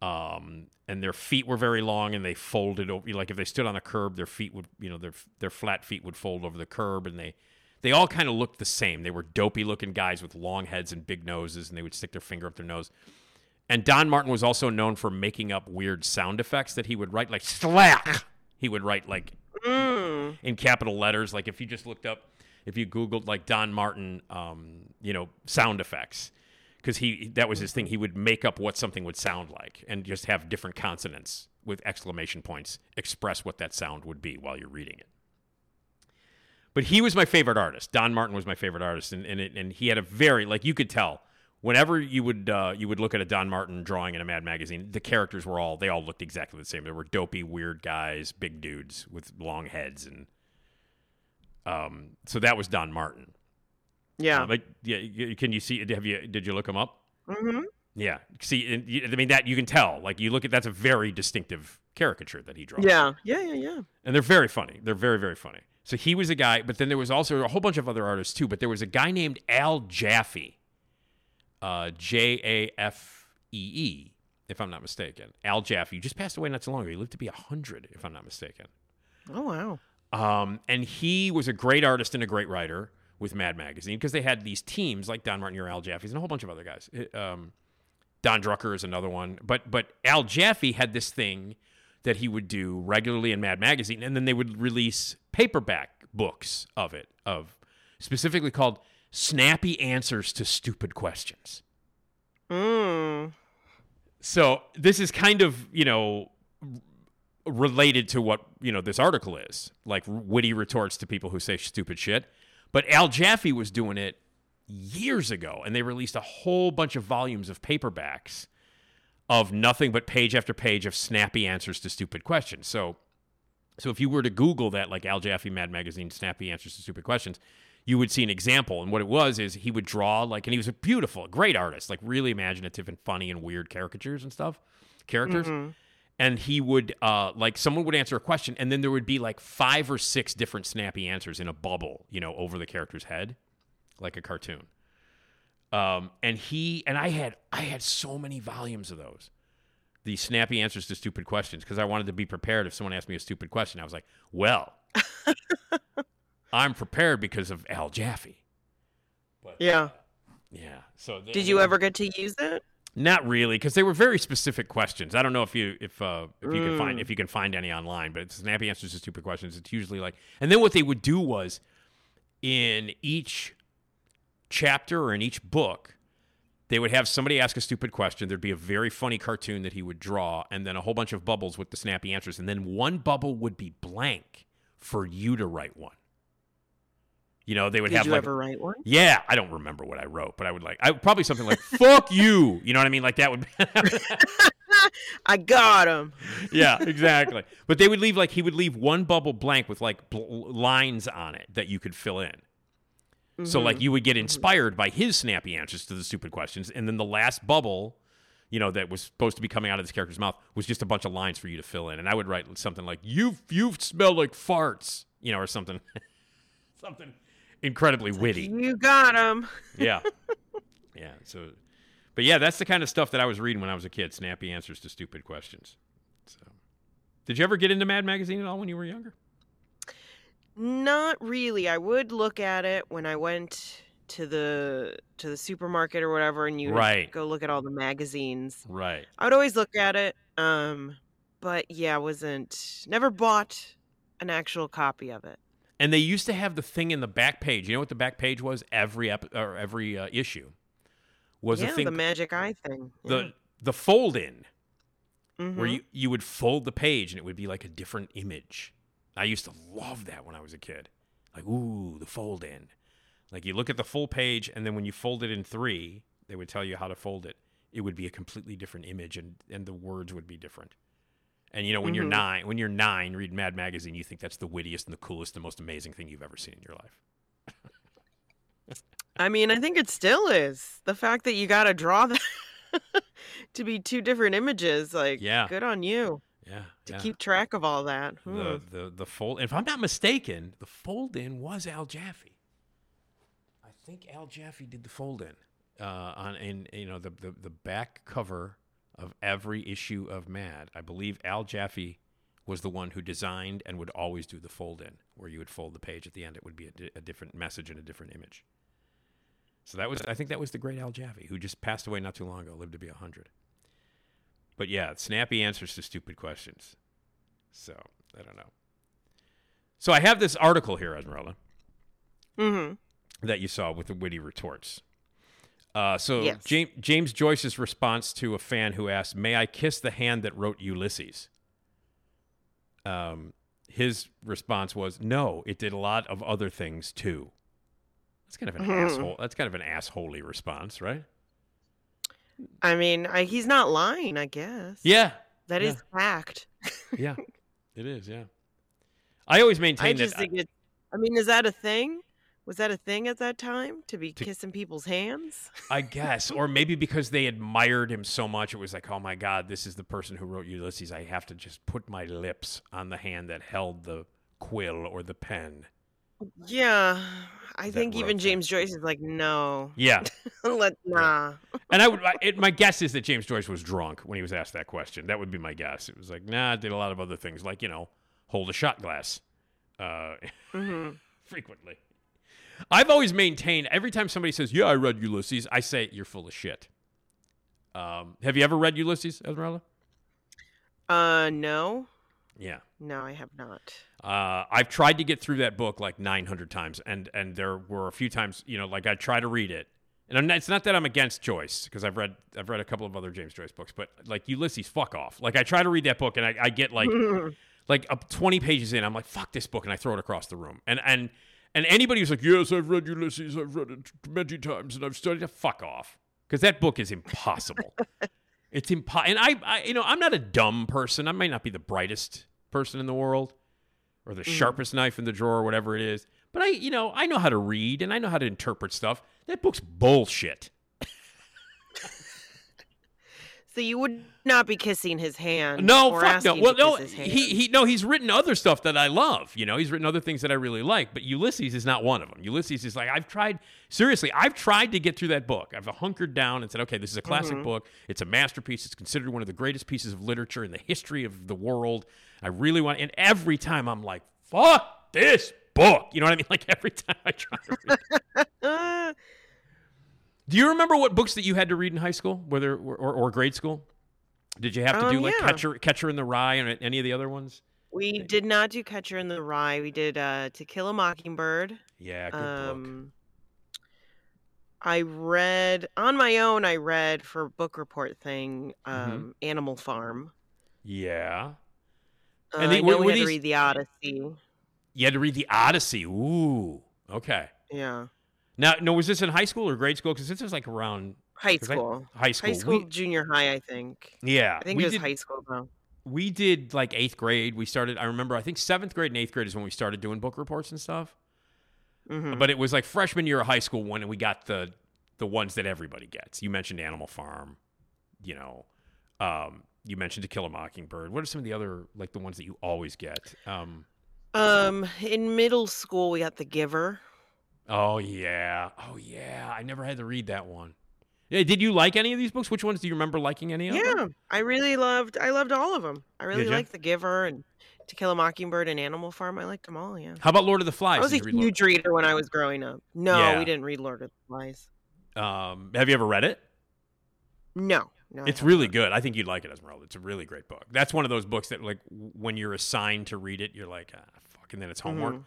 Um, and their feet were very long and they folded over. Like if they stood on a curb, their feet would, you know, their their flat feet would fold over the curb, and they they all kind of looked the same. They were dopey looking guys with long heads and big noses, and they would stick their finger up their nose. And Don Martin was also known for making up weird sound effects that he would write, like slack. He would write like Mm. in capital letters. Like if you just looked up, if you Googled like Don Martin, um, you know, sound effects, because he that was his thing. He would make up what something would sound like and just have different consonants with exclamation points express what that sound would be while you're reading it. But he was my favorite artist. Don Martin was my favorite artist, and and, it, and he had a very like you could tell whenever you would uh, you would look at a Don Martin drawing in a Mad magazine, the characters were all they all looked exactly the same. They were dopey, weird guys, big dudes with long heads, and um, so that was Don Martin. Yeah. Uh, but yeah, can you see? Have you did you look him up? Mm-hmm. Yeah, see, and I mean that you can tell. Like you look at that's a very distinctive caricature that he draws. Yeah. Yeah. Yeah. Yeah. and they're very funny. They're very very funny. So he was a guy, but then there was also a whole bunch of other artists too. But there was a guy named Al Jaffee, uh, J A F E E, if I'm not mistaken. Al Jaffee he just passed away not so long ago. He lived to be hundred, if I'm not mistaken. Oh wow. Um, and he was a great artist and a great writer with Mad Magazine because they had these teams like Don Martin or Al Jaffee's and a whole bunch of other guys. It- Um, Don Drucker is another one, but but Al Jaffee had this thing that he would do regularly in Mad Magazine, and then they would release paperback books of it, of specifically called "Snappy Answers to Stupid Questions." Mm. So this is kind of you know related to what you know this article is like witty retorts to people who say stupid shit. But Al Jaffee was doing it years ago, and they released a whole bunch of volumes of paperbacks of nothing but page after page of snappy answers to stupid questions. So, so if you were to Google that, like Al Jaffee Mad Magazine, snappy answers to stupid questions, you would see an example. And what it was is he would draw like, and he was a beautiful, great artist, like really imaginative and funny and weird caricatures and stuff, characters. Mhm. And he would, uh, like, someone would answer a question, and then there would be like five or six different snappy answers in a bubble, you know, over the character's head, like a cartoon. Um, and he and I had I had so many volumes of those, the snappy answers to stupid questions, because I wanted to be prepared if someone asked me a stupid question. I was like, well, [laughs] I'm prepared because of Al Jaffee. But, Yeah. yeah. So they- Did you ever get to use it? Not really, because they were very specific questions. I don't know if you if uh, if you can find Mm. if you can find any online, but it's snappy answers to stupid questions. It's usually like, and then what they would do was, in each chapter or in each book, they would have somebody ask a stupid question. There'd be a very funny cartoon that he would draw, and then a whole bunch of bubbles with the snappy answers, and then one bubble would be blank for you to write one. You know, they would Did have you like ever write one? yeah, I don't remember what I wrote, but I would like I probably something like "fuck [laughs] you," you know what I mean? Like that would. [laughs] I got him. [laughs] yeah, exactly. But they would leave like he would leave one bubble blank with like bl- lines on it that you could fill in. So like Mhm. you would get inspired by his snappy answers to the stupid questions, and then the last bubble, you know, that was supposed to be coming out of this character's mouth was just a bunch of lines for you to fill in. And I would write something like "you you smell like farts," you know, or something, [laughs] something incredibly witty. You got him. Yeah. [laughs] yeah. So, but yeah, that's the kind of stuff that I was reading when I was a kid. Snappy answers to stupid questions. So, did you ever get into Mad Magazine at all when you were younger? Not really. I would look at it when I went to the to the supermarket or whatever, and you Right. go look at all the magazines. Right. I would always look at it. Um, but yeah, I wasn't never bought an actual copy of it. And they used to have the thing in the back page. You know what the back page was? Every ep- or every uh, issue was yeah, a thing. the magic eye thing. the the fold in yeah. where you you would fold the page and it would be like a different image. I used to love that when I was a kid. Like, ooh, the fold in. Like you look at the full page and then when you fold it in three, they would tell you how to fold it. It would be a completely different image and, and the words would be different. And you know, when you're Mhm. nine, when you're nine, read Mad Magazine, you think that's the wittiest and the coolest, and the most amazing thing you've ever seen in your life. I mean, I think it still is. The fact that you got to draw that [laughs] to be two different images, like, Yeah. good on you Yeah. to yeah. keep track of all that. the Hmm. the the fold. If I'm not mistaken, the fold in was Al Jaffee. I think Al Jaffee did the fold in uh, on in you know the, the the back cover of every issue of Mad. I believe Al Jaffee was the one who designed and would always do the fold in, where you would fold the page at the end. It would be a, di- a different message and a different image. So that was I think that was the great Al Jaffee who just passed away not too long ago, lived to be hundred. But yeah, snappy answers to stupid questions. So I don't know. So I have this article here, Esmeralda, Mhm. that you saw with the witty retorts. Uh, so Yes. James, James Joyce's response to a fan who asked, "May I kiss the hand that wrote Ulysses?" Um, his response was, "No, it did a lot of other things too." That's kind of an Mhm. asshole. That's kind of an assholey response, right? I mean, I, he's not lying, I guess. Yeah, That is fact. yeah, [laughs] it is. Yeah, I always maintain I that. just think it. I mean, is that a thing? Was that a thing at that time to be To- kissing people's hands? [laughs] I guess, or maybe because they admired him so much, it was like, oh my God, this is the person who wrote Ulysses. I have to just put my lips on the hand that held the quill or the pen. Yeah, I think even that. James Joyce is like, no, Yeah, [laughs] let nah. and I would. I- It, my guess is that James Joyce was drunk when he was asked that question. That would be my guess. It was like, nah, I did a lot of other things, like you know, hold a shot glass. uh, hmm [laughs] frequently. I've always maintained every time somebody says, "Yeah, I read Ulysses," I say, "You're full of shit." Um, have you ever read Ulysses, Esmeralda? Uh, no, Yeah. no, I have not. Uh, I've tried to get through that book like 900 times, and and there were a few times, you know, like I try to read it, and I'm not, it's not that I'm against Joyce because I've read I've read a couple of other James Joyce books, but like Ulysses, fuck off. Like I try to read that book, and I, I get like [laughs] like up 20 pages in, I'm like, fuck this book, and I throw it across the room, and and and anybody who's like, yes, I've read Ulysses, I've read it many times, and I've studied it, fuck off, because that book is impossible. [laughs] it's impossible. and I, I, you know, I'm not a dumb person. I might not be the brightest person in the world or the sharpest knife in the drawer, or whatever it is. But I, you know, I know how to read and I know how to interpret stuff. That book's bullshit. So you would not be kissing his hand. No, fuck no. Well, no, kiss his hand. he he no, he's written other stuff that I love. You know, he's written other things that I really like. But Ulysses is not one of them. Ulysses is like I've tried seriously. I've tried to get through that book. I've hunkered down and said, okay, this is a classic Mm-hmm. book. It's a masterpiece. It's considered one of the greatest pieces of literature in the history of the world. I really want. And every time I'm like, fuck this book. You know what I mean? [laughs] Like every time I try to read. Uh, Do you remember what books that you had to read in high school, whether or, or, or grade school? Did you have to do Um, like yeah. Catcher Catcher in the Rye and any of the other ones? we did not do Catcher in the Rye. We did uh, To Kill a Mockingbird. Yeah, good book. Um, I read on my own. I read for book report thing, Mm-hmm. um, Animal Farm. Yeah. Uh, And the- I were- we were had these- to read the Odyssey. You had to read the Odyssey. Ooh. Okay. Yeah, Now, no, was this in high school or grade school? Because this was like around high 'cause I- school. high school. High school, We- junior high, I think. yeah. I think it was did, high school though. We did like eighth grade. We started. I remember. I think seventh grade and eighth grade is when we started doing book reports and stuff. Mhm. But it was like freshman year of high school when we got the the ones that everybody gets. You mentioned Animal Farm. You know. Um, you mentioned To Kill a Mockingbird. What are some of the other like the ones that you always get? Um, Um, in middle school, we got The Giver. Oh yeah. Oh yeah. I never had to read that one. Yeah, did you like any of these books? Which ones do you remember liking any of them? Yeah, I really loved. I loved all of them. I really liked The Giver and To Kill a Mockingbird and Animal Farm. I liked them all. Yeah, How about Lord of the Flies? I was a Did you read Lord- huge reader when I was growing up. No, Yeah. we didn't read Lord of the Flies. Um, have you ever read it? No, no. It's really good. I think you'd like it, Esmeralda. It's a really great book. That's one of those books that, like, when you're assigned to read it, you're like, ah, fuck, and then it's homework. Mhm.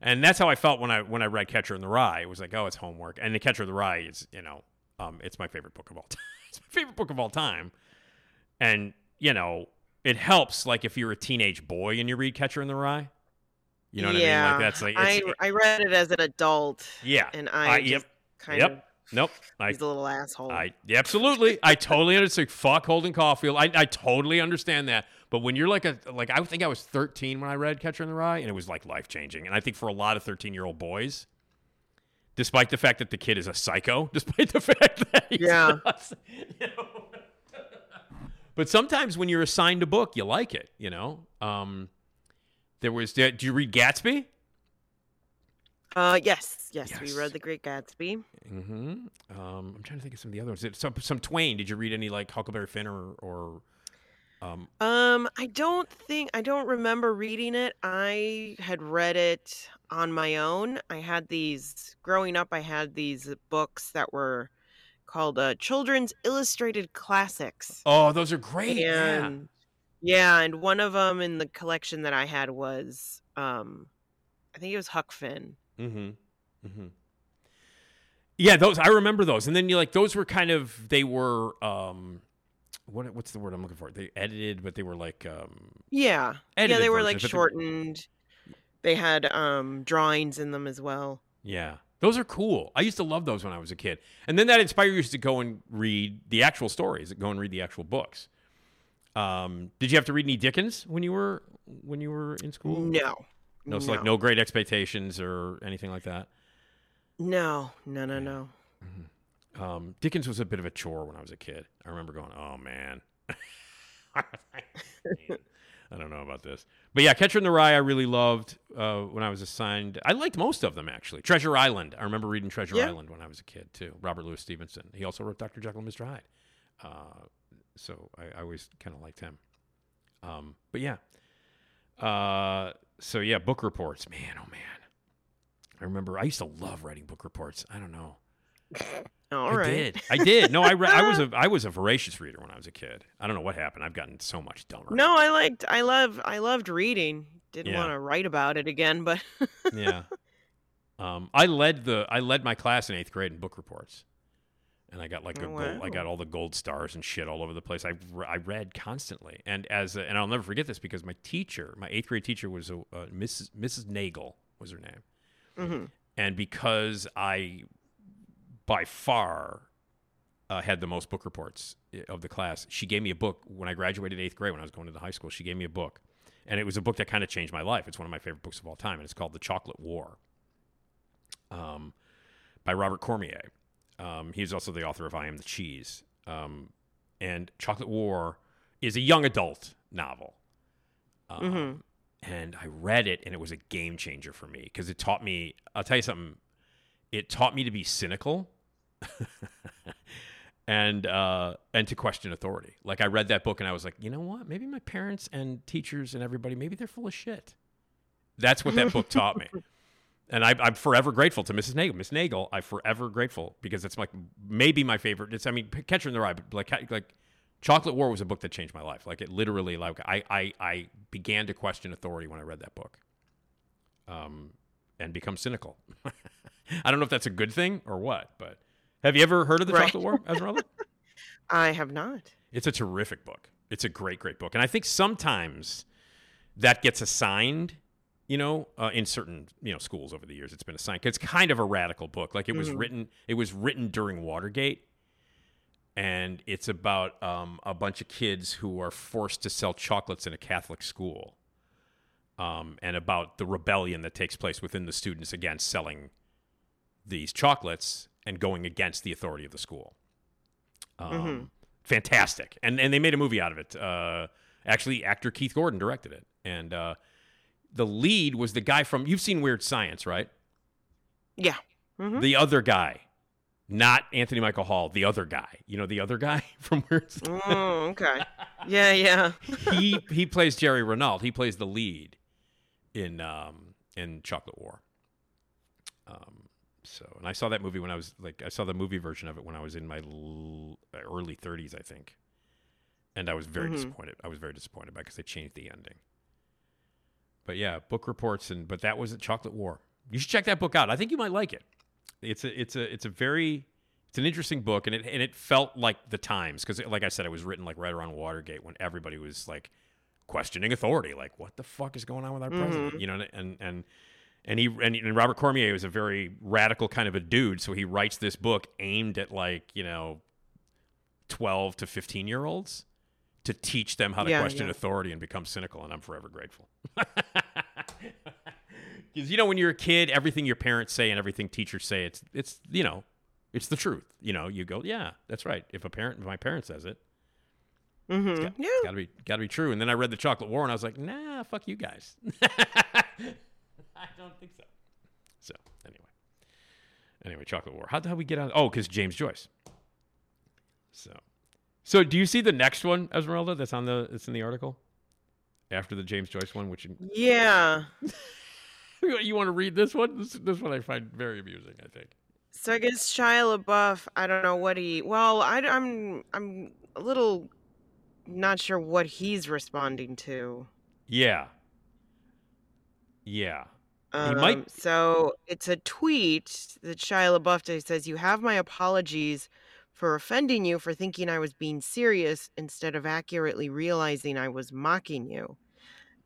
And that's how I felt when I when I read Catcher in the Rye. It was like, oh, it's homework. And the Catcher in the Rye is, you know, um, it's my favorite book of all time. [laughs] it's my favorite book of all time. And you know, it helps like if you're a teenage boy and you read Catcher in the Rye. You know what yeah, I mean? Like that's like, I it's, I read it as an adult. Yeah, and I- I, yep, just kind yep. of nope. I he's a little asshole. I yeah, absolutely. I totally understand. [laughs] Fuck Holden Caulfield. I, I totally understand that. But when you're like a like I think I was 13 when I read Catcher in the Rye, and it was like life changing. And I think for a lot of 13 year old boys, despite the fact that the kid is a psycho, [laughs] despite the fact that he's Yeah. not, you [laughs] know. but sometimes when you're assigned a book, you like it. You know. Um, there was. Do you read Gatsby? Uh, yes, yes, we read The Great Gatsby. Mm-hmm. Um, I'm trying to think of some of the other ones. Some some Twain. Did you read any like Huckleberry Finn or or um, Um, I don't think I don't remember reading it. I had read it on my own. I had these growing up. I had these books that were called uh, Children's Illustrated Classics. Oh, those are great. yeah. and yeah, and one of them in the collection that I had was um, I think it was Huck Finn. Mm-hmm. Mm-hmm. Yeah, those I remember those. And then you like those were kind of they were um what what's the word I'm looking for? They edited, but they were like um Yeah, yeah, they were like versions, they- shortened. They had um drawings in them as well. yeah. Those are cool. I used to love those when I was a kid. And then that inspired you to go and read the actual stories, go and read the actual books. Um, did you have to read any Dickens when you were when you were in school? No, No, so like no great expectations or anything like that. no, no, no, no. Um, Dickens was a bit of a chore when I was a kid. I remember going, "Oh man, [laughs] I don't know about this." But yeah, Catcher in the Rye, I really loved uh, when I was assigned. I liked most of them actually. Treasure Island, I remember reading Treasure Yeah. Island when I was a kid too. Robert Louis Stevenson. He also wrote Doctor Jekyll and Mister Hyde. Uh, so I, I always kind of liked him. Um, but yeah, Uh, so yeah, book reports. Man, oh man. I remember I used to love writing book reports. I don't know. [laughs] All I right. did. I did. No, I re- I was a [laughs] I was a voracious reader when I was a kid. I don't know what happened. I've gotten so much dumber. No, I liked. I love. I loved reading. Didn't Yeah. want to write about it again, but yeah. [laughs] Um, I led the I led my class in eighth grade in book reports, and I got like a Oh, gold, I got all the gold stars and shit all over the place. I, I read constantly, and as a, and I'll never forget this because my teacher, my eighth grade teacher, was a, uh, Mrs. Mrs. Nagel was her name, Mhm. and because I by far uh, had the most book reports of the class, she gave me a book when I graduated eighth grade when I was going to the high school. She gave me a book, and it was a book that kind of changed my life. It's one of my favorite books of all time, and it's called The Chocolate War um, by Robert Cormier. Um, he's also the author of I Am the Cheese. Um, and Chocolate War is a young adult novel. Um, Mhm. And I read it, and it was a game changer for me because it taught me. I'll tell you something. It taught me to be cynical, [laughs] and uh, and to question authority. Like I read that book, and I was like, you know what? Maybe my parents and teachers and everybody, maybe they're full of shit. That's what that book taught me. [laughs] And I, I'm forever grateful to Mrs. Nagel. Miss Nagel, I'm forever grateful because it's like maybe my favorite. It's I mean, Catcher in the Rye, but like like Chocolate War was a book that changed my life. Like it literally, like I I, I began to question authority when I read that book, um, and become cynical. [laughs] I don't know if that's a good thing or what, but have you ever heard of the Right. Chocolate War, Esmeralda? [laughs] I have not. It's a terrific book. It's a great, great book. And I think sometimes that gets assigned, you know, uh, in certain, you know, schools over the years. It's been assigned it's kind of a radical book. Like it was Mhm. written, it was written during Watergate. And it's about um, a bunch of kids who are forced to sell chocolates in a Catholic school. Um, and about the rebellion that takes place within the students against selling these chocolates and going against the authority of the school. Um, Mhm. Fantastic, and and they made a movie out of it. Uh, actually, actor Keith Gordon directed it, and uh, the lead was the guy from. You've seen Weird Science, right? Yeah. Mhm. The other guy, not Anthony Michael Hall. The other guy. You know the other guy [laughs] from Weird Science. Oh, okay. Yeah, yeah. [laughs] he he plays Jerry Renault. He plays the lead in um in Chocolate War. Um, so and I saw that movie when I was like I saw the movie version of it when I was in my l- early 30s, I think, and I was very Mhm. disappointed. I was very disappointed by because they changed the ending. But yeah, book reports and but that was a Chocolate War. You should check that book out. I think you might like it. It's a it's a it's a very it's an interesting book and it and it felt like the times because like I said, it was written like right around Watergate when everybody was like questioning authority, like what the fuck is going on with our president, Mhm. you know? And and and he and, and Robert Cormier was a very radical kind of a dude, so he writes this book aimed at like you know twelve to fifteen year olds to teach them how to Yeah, question yeah. authority and become cynical, and I'm forever grateful. [laughs] Because you know, when you're a kid, everything your parents say and everything teachers say, it's it's you know, it's the truth. You know, you go, yeah, that's right. If a parent, if my parent says it, mm-hmm. it's got, Yeah. it's got to be got to be true. And then I read the Chocolate War, and I was like, nah, fuck you guys. [laughs] I don't think so. So anyway, anyway, Chocolate War. How how we get on? Oh, because James Joyce. So, so do you see the next one, Esmeralda? That's on the that's in the article after the James Joyce one, which Yeah. [laughs] you want to read this one? This this one I find very amusing. I think. So I guess Shia LaBeouf. I don't know what he. Well, I, am I'm a little not sure what he's responding to. Yeah. Yeah. Um, might- So it's a tweet that Shia LaBeouf says, "You have my apologies for offending you for thinking I was being serious instead of accurately realizing I was mocking you."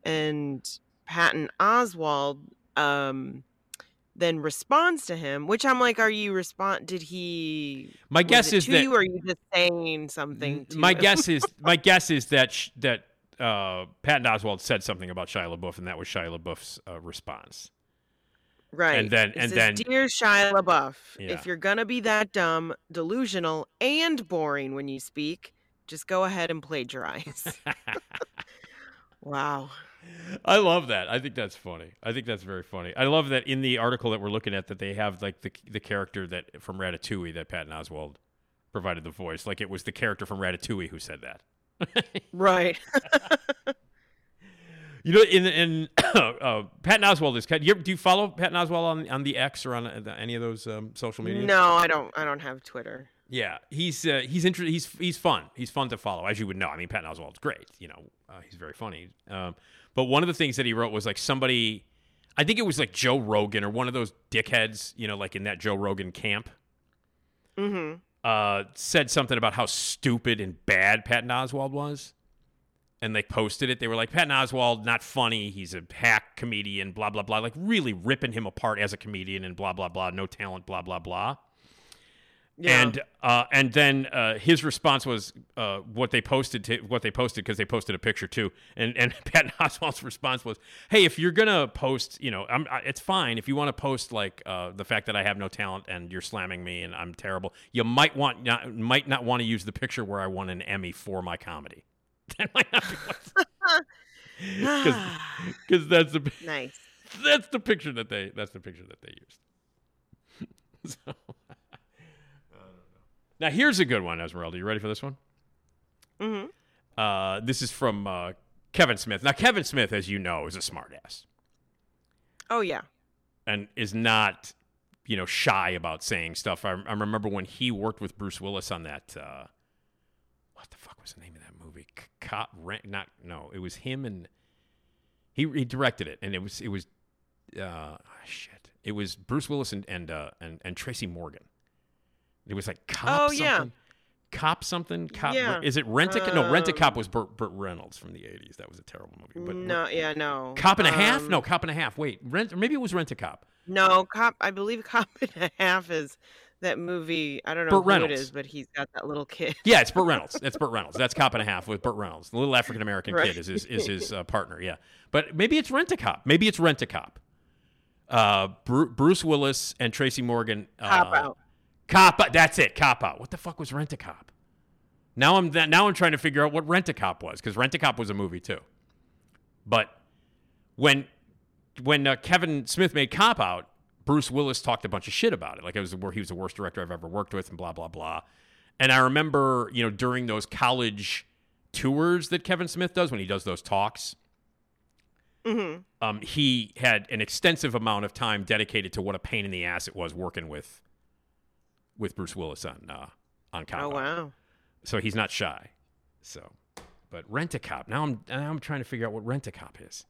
And Patton Oswalt um, then responds to him, which I'm like, "Are you respond? Did he? My guess is to that you, or are you just saying something? To my him? guess is [laughs] my guess is that sh- that uh, Patton Oswalt said something about Shia LaBeouf, and that was Shia LaBeouf's uh, response. Right. And then- It and then- Dear Shia LaBeouf, Yeah. if you're gonna be that dumb, delusional, and boring when you speak, just go ahead and plagiarize. [laughs] wow. I love that. I think that's funny. I think that's very funny. I love that in the article that we're looking at that they have like the the character that from Ratatouille that Patton Oswalt provided the voice, like it was the character from Ratatouille who said that. Right. [laughs] You know, in in [coughs] uh, Patton Oswalt is. Do you, do you follow Patton Oswalt on on the X or on uh, any of those um, social media? No, I don't. I don't have Twitter. Yeah, he's uh, he's inter- he's he's fun. He's fun to follow, as you would know. I mean, Patton Oswalt's great. You know, uh, he's very funny. Um, but one of the things that he wrote was like somebody, I think it was like Joe Rogan or one of those dickheads. You know, like in that Joe Rogan camp. Mm-hmm. Uh, said something about how stupid and bad Patton Oswalt was. And they posted it. They were like, Patton Oswalt, not funny. He's a hack comedian, blah, blah, blah. Like, really ripping him apart as a comedian and blah, blah, blah. No talent, blah, blah, blah. Yeah. And uh, and then uh, his response was uh, what they posted to what they posted because they posted a picture too. And and [laughs] Patton Oswalt's response was, "Hey, if you're gonna post, you know, I'm, I, it's fine if you want to post like uh, the fact that I have no talent and you're slamming me and I'm terrible. You might want not might not want to use the picture where I won an Emmy for my comedy. [laughs] That might not be [laughs] [sighs] because that's the nice. [laughs] that's the picture that they that's the picture that they used. so, now here's a good one, Esmeralda. You ready for this one? Mm-hmm. Uh, this is from uh, Kevin Smith. Now Kevin Smith, as you know, is a smartass Oh yeah. and is not, you know, shy about saying stuff. I, I remember when he worked with Bruce Willis on that. Uh, what the fuck was the name Cop, Rent, not no. It was him and he he directed it, and it was it was uh, shit. It was Bruce Willis and and uh, and, and Tracy Morgan. It was like cop Oh, yeah. something. Cop something. Cop. Yeah. Is it Rent a cop? No, Rent a Cop Um, was Burt, Burt Reynolds from the '80s. That was a terrible movie. But no, yeah, no. Cop and a half? Um, No, Cop and a half. Wait, Rent. Or maybe it was Rent a Cop. No, cop. I believe Cop and a Half is that movie. I don't know Burt who Reynolds. it is, but he's got that little kid. Yeah, it's Burt [laughs] Reynolds. That's Burt Reynolds. That's Cop and a Half with Burt Reynolds. The little African American Right. kid is his is his uh, partner. Yeah, but maybe it's Rent a Cop. Maybe it's Rent a Cop. Uh, Bru- Bruce Willis and Tracy Morgan. Uh, Cop out. Cop out. That's it. Cop out. What the fuck was Rent a Cop? Now I'm that. Now I'm trying to figure out what Rent a Cop was because Rent a Cop was a movie too. But when when uh, Kevin Smith made Cop Out, Bruce Willis talked a bunch of shit about it. Like it was where he was the worst director I've ever worked with, and blah blah blah. And I remember, you know, during those college tours that Kevin Smith does when he does those talks, Mm-hmm. um, he had an extensive amount of time dedicated to what a pain in the ass it was working with with Bruce Willis on uh, on Cop Oh wow. So he's not shy. So, but Rent a Cop. Now I'm now I'm trying to figure out what Rent a Cop is.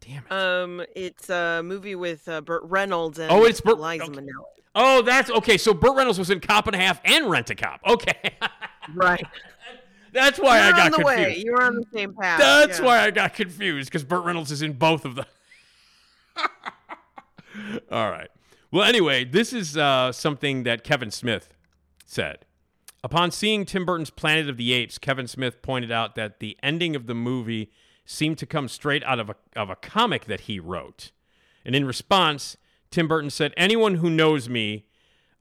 Damn it. Um, it's a movie with uh, Burt Reynolds and Oh, it's Burt- Liza okay. Minnelli. Oh, that's okay. So Burt Reynolds was in Cop and a Half and Rent a Cop. Okay, Right. [laughs] that's why You're I got on the confused. way. You're on the same path. That's yeah. why I got confused because Burt Reynolds is in both of them. [laughs] All right. Well, anyway, this is uh, something that Kevin Smith said. Upon seeing Tim Burton's Planet of the Apes, Kevin Smith pointed out that the ending of the movie seemed to come straight out of a, of a comic that he wrote. And in response, Tim Burton said, Anyone who knows me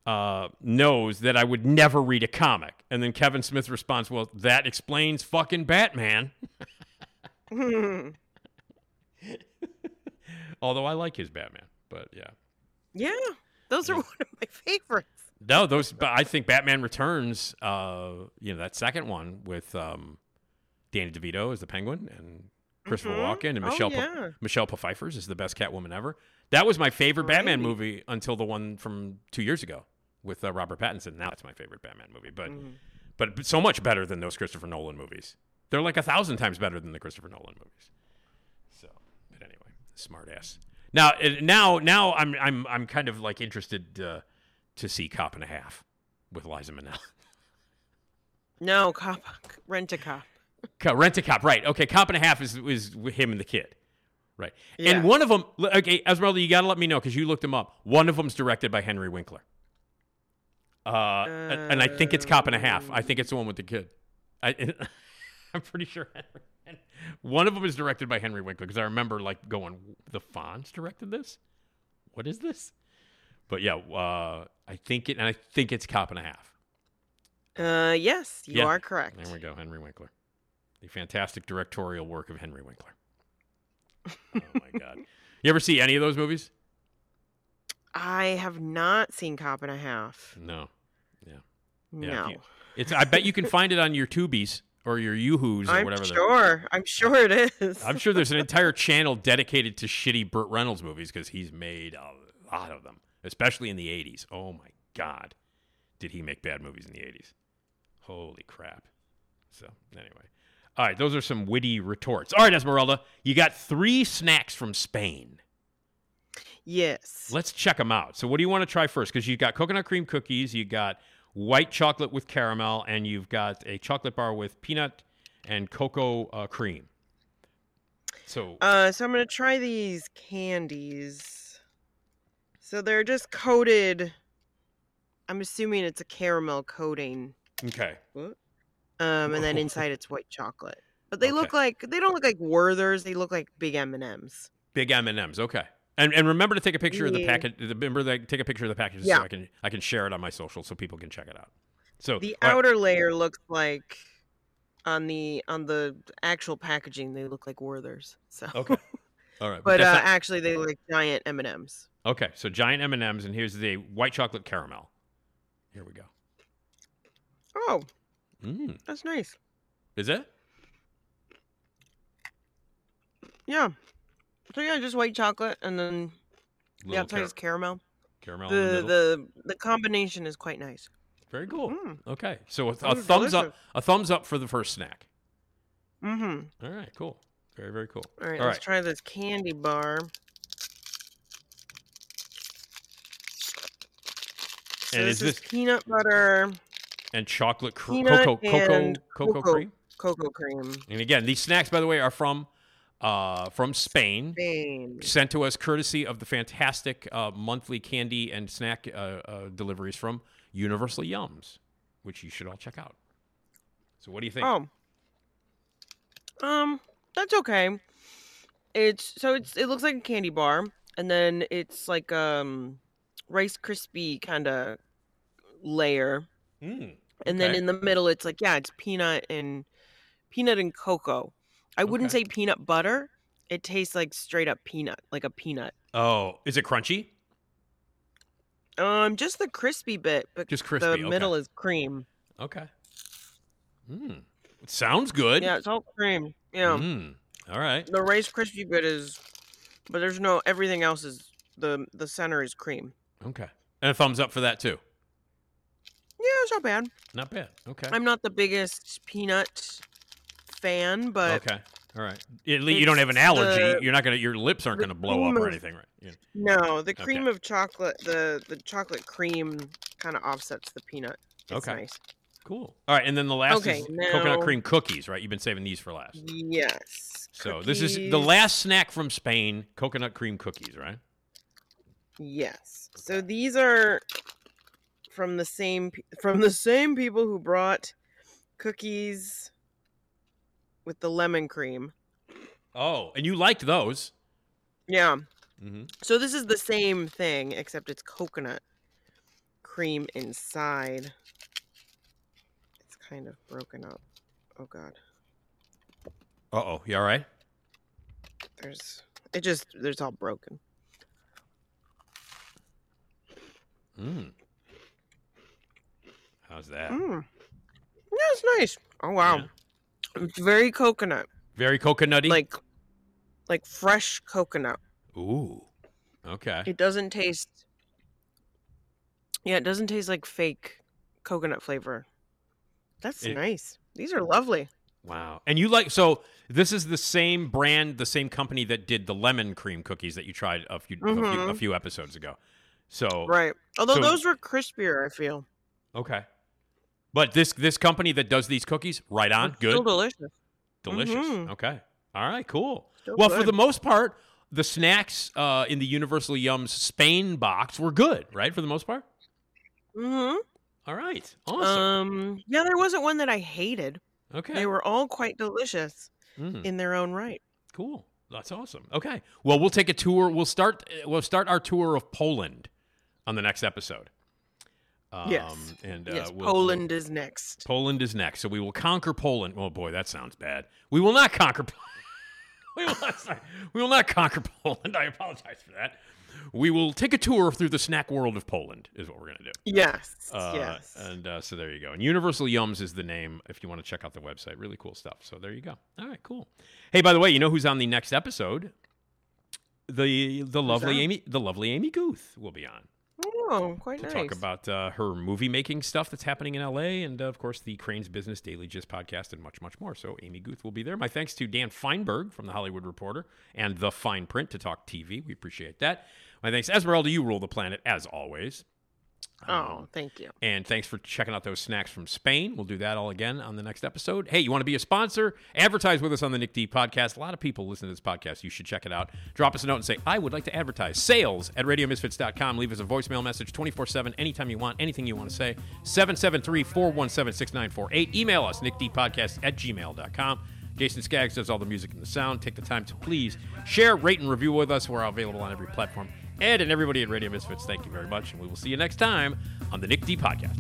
uh, knows that I would never read a comic. And then Kevin Smith responds, Well, that explains fucking Batman. [laughs] Although I like his Batman, but yeah. yeah, those are one of my favorites. No, those. But I think Batman Returns. Uh, you know that second one with um, Danny DeVito as the Penguin and Christopher Mhm. Walken and Oh, Michelle yeah. Michelle Pfeiffer is the best Catwoman ever. That was my favorite Batman movie until the one from two years ago with uh, Robert Pattinson. Now it's my favorite Batman movie, but Mm-hmm. but so much better than those Christopher Nolan movies. They're like a thousand times better than the Christopher Nolan movies. So, but anyway, smart ass. Now, now, now, I'm I'm I'm kind of like interested uh, to see Cop and a Half with Liza Minnelli. No, cop, rent a cop. Rent a Cop, right? Okay, Cop and a Half is is him and the kid, right? Yeah. And one of them, okay, Esmeralda, you got to let me know because you looked them up. One of them's directed by Henry Winkler. Uh, and- and I think it's Cop and a Half. I think it's the one with the kid. I, [laughs] I'm pretty sure. Henry, one of them is directed by Henry Winkler because I remember like going, the Fonz directed this. What is this? But yeah, uh, I think it, and I think it's Cop and a Half. Uh, yes, you Yeah. are correct. There we go, Henry Winkler. The fantastic directorial work of Henry Winkler. [laughs] Oh my god. You ever see any of those movies? I have not seen Cop and a Half. No. Yeah. No. Yeah, if you- it's I bet you can find it on your Tubies or your Yoo-Hoos or I'm whatever. they're- sure. I'm sure it is. I'm sure there's an [laughs] entire channel dedicated to shitty Burt Reynolds movies because he's made a lot of them, especially in the 80s. Oh my God. Did he make bad movies in the 80s? Holy crap. So, anyway. All right, those are some witty retorts. All right, Esmeralda, you got three snacks from Spain. Yes. Let's check them out. So, what do you want to try first? Because you've got coconut cream cookies, you've got white chocolate with caramel, and you've got a chocolate bar with peanut and cocoa uh, cream. So, Uh, so I'm gonna try these candies. So they're just coated. I'm assuming it's a caramel coating. okay. Um, and then inside it's white chocolate. But they look like they don't look like Werthers. They look like big M and M's. Big M and M's. Okay. And and remember to take a picture of the Yeah. package. Remember to take a picture of the package Yeah. so I can I can share it on my social so people can check it out. So The all right. outer layer looks like on the on the actual packaging they look like Werthers. So Okay. [laughs] All right. but uh, not- actually they look like giant M and M's. okay. So giant M and M's, and here's the white chocolate caramel. Here we go. Oh, Mm. that's nice. Is it? Yeah. So yeah, just white chocolate and then the Little outside car- is caramel. caramel. the, The the the combination is quite nice. Very cool. Mm. Okay. So a, a thumbs up. A thumbs up for the first snack. Mm-hmm. All right. Cool. Very very cool. All right, All let's right. try this candy bar. So And this is is this peanut butter, and chocolate cr- cocoa cocoa cocoa. cream? cocoa cream. And again, these snacks, by the way, are from uh, from Spain. Spain. sent to us courtesy of the fantastic uh, monthly candy and snack uh, uh, deliveries from Universal Yums, which you should all check out. So, what do you think? Oh. Um, that's okay. It's so it's it looks like a candy bar, and then it's like um rice crispy kind of layer, Mm, and then in the middle it's like yeah, it's peanut and peanut and cocoa. I wouldn't Okay. say peanut butter. It tastes like straight up peanut, like a peanut. Oh, is it crunchy? Um, just the crispy bit, but Just crispy. the okay. middle is cream. Okay. Hmm. it sounds good. Yeah, it's all cream. Yeah. Mm, all right. The rice crispy bit is, but there's no everything else is the the center is cream. Okay. And a thumbs up for that too. Yeah, it's not bad. Not bad. Okay. I'm not the biggest peanut fan, but okay. All right. At least you don't have an allergy. the- You're not gonna. Your lips aren't gonna blow up or anything, right? Yeah. no, the cream Okay. of chocolate, the the chocolate cream kind of offsets the peanut. It's Okay. nice. Cool. All right. And then the last Okay, is coconut cream cookies, right? You've been saving these for last. Yes. So this is the last snack from Spain, coconut cream cookies, right? Yes. So these are from the same from the same people who brought cookies with the lemon cream. Oh, and you liked those. Yeah. Mm-hmm. So this is the same thing except it's coconut cream inside. It's kind of broken up. Oh god. Uh oh, you all right? There's it just there's all broken. Mm. How's that? Mm. Yeah, it's nice. Oh wow. Yeah. It's very coconut. Very coconutty. Like like fresh coconut. ooh, okay. It doesn't taste. Yeah, it doesn't taste like fake coconut flavor. That's It- nice. These are lovely. Wow. And you like so this is the same brand, the same company that did the lemon cream cookies that you tried a few a, few, a Mhm. few episodes ago. So Right. Although so- those were crispier, I feel. okay. But this this company that does these cookies, right on, It's good, Still delicious. delicious. Mhm. Okay. All right, cool. Still well, for the most part, the snacks uh, in the Universal Yums Spain box were good, right? For the most part. Mm-hmm. All right. Awesome. Um. Yeah, there wasn't one that I hated. okay. They were all quite delicious Mhm. in their own right. Cool. That's awesome. Okay. Well, we'll take a tour. We'll start. We'll start our tour of Poland on the next episode. Um, Yes. And uh, yes, we'll- Poland is next. Poland is next. So we will conquer Poland. Oh boy, that sounds bad. We will not conquer. [laughs] we will not. [laughs] sorry. We will not conquer Poland. I apologize for that. we will take a tour through the snack world of Poland. Is what we're gonna do. Yes. Uh, yes. And uh, so there you go. And Universal Yums is the name if you want to check out the website. Really cool stuff. So there you go. All right, cool. Hey, by the way, you know who's on the next episode? The the lovely? Amy the lovely Amy Guth will be on oh, quite to nice. talk about uh, her movie making stuff that's happening in LA, and uh, of course the Crain's Business Daily Gist podcast, and much much more. So Amy Guth will be there. My thanks to Dan Fienberg from the Hollywood Reporter and the Fien Print to talk TV. We appreciate that. My thanks, Esmeralda. You rule the planet as always. Oh, Um, thank you. and thanks for checking out those snacks from Spain. We'll do that all again on the next episode. Hey, you want to be a sponsor? Advertise with us on the Nick D podcast. A lot of people listen to this podcast. You should check it out. Drop us a note and say, I would like to advertise. Sales at radiomisfits.com. Leave us a voicemail message 24 7 anytime you want, anything you want to say. 773 417 6948. Email us, nickdpodcast at gmail.com. Jason Skaggs does all the music and the sound. Take the time to please share, rate, and review with us. We're available on every platform. Ed, and everybody at Radio Misfits, thank you very much, and we will see you next time on the Nick D Podcast.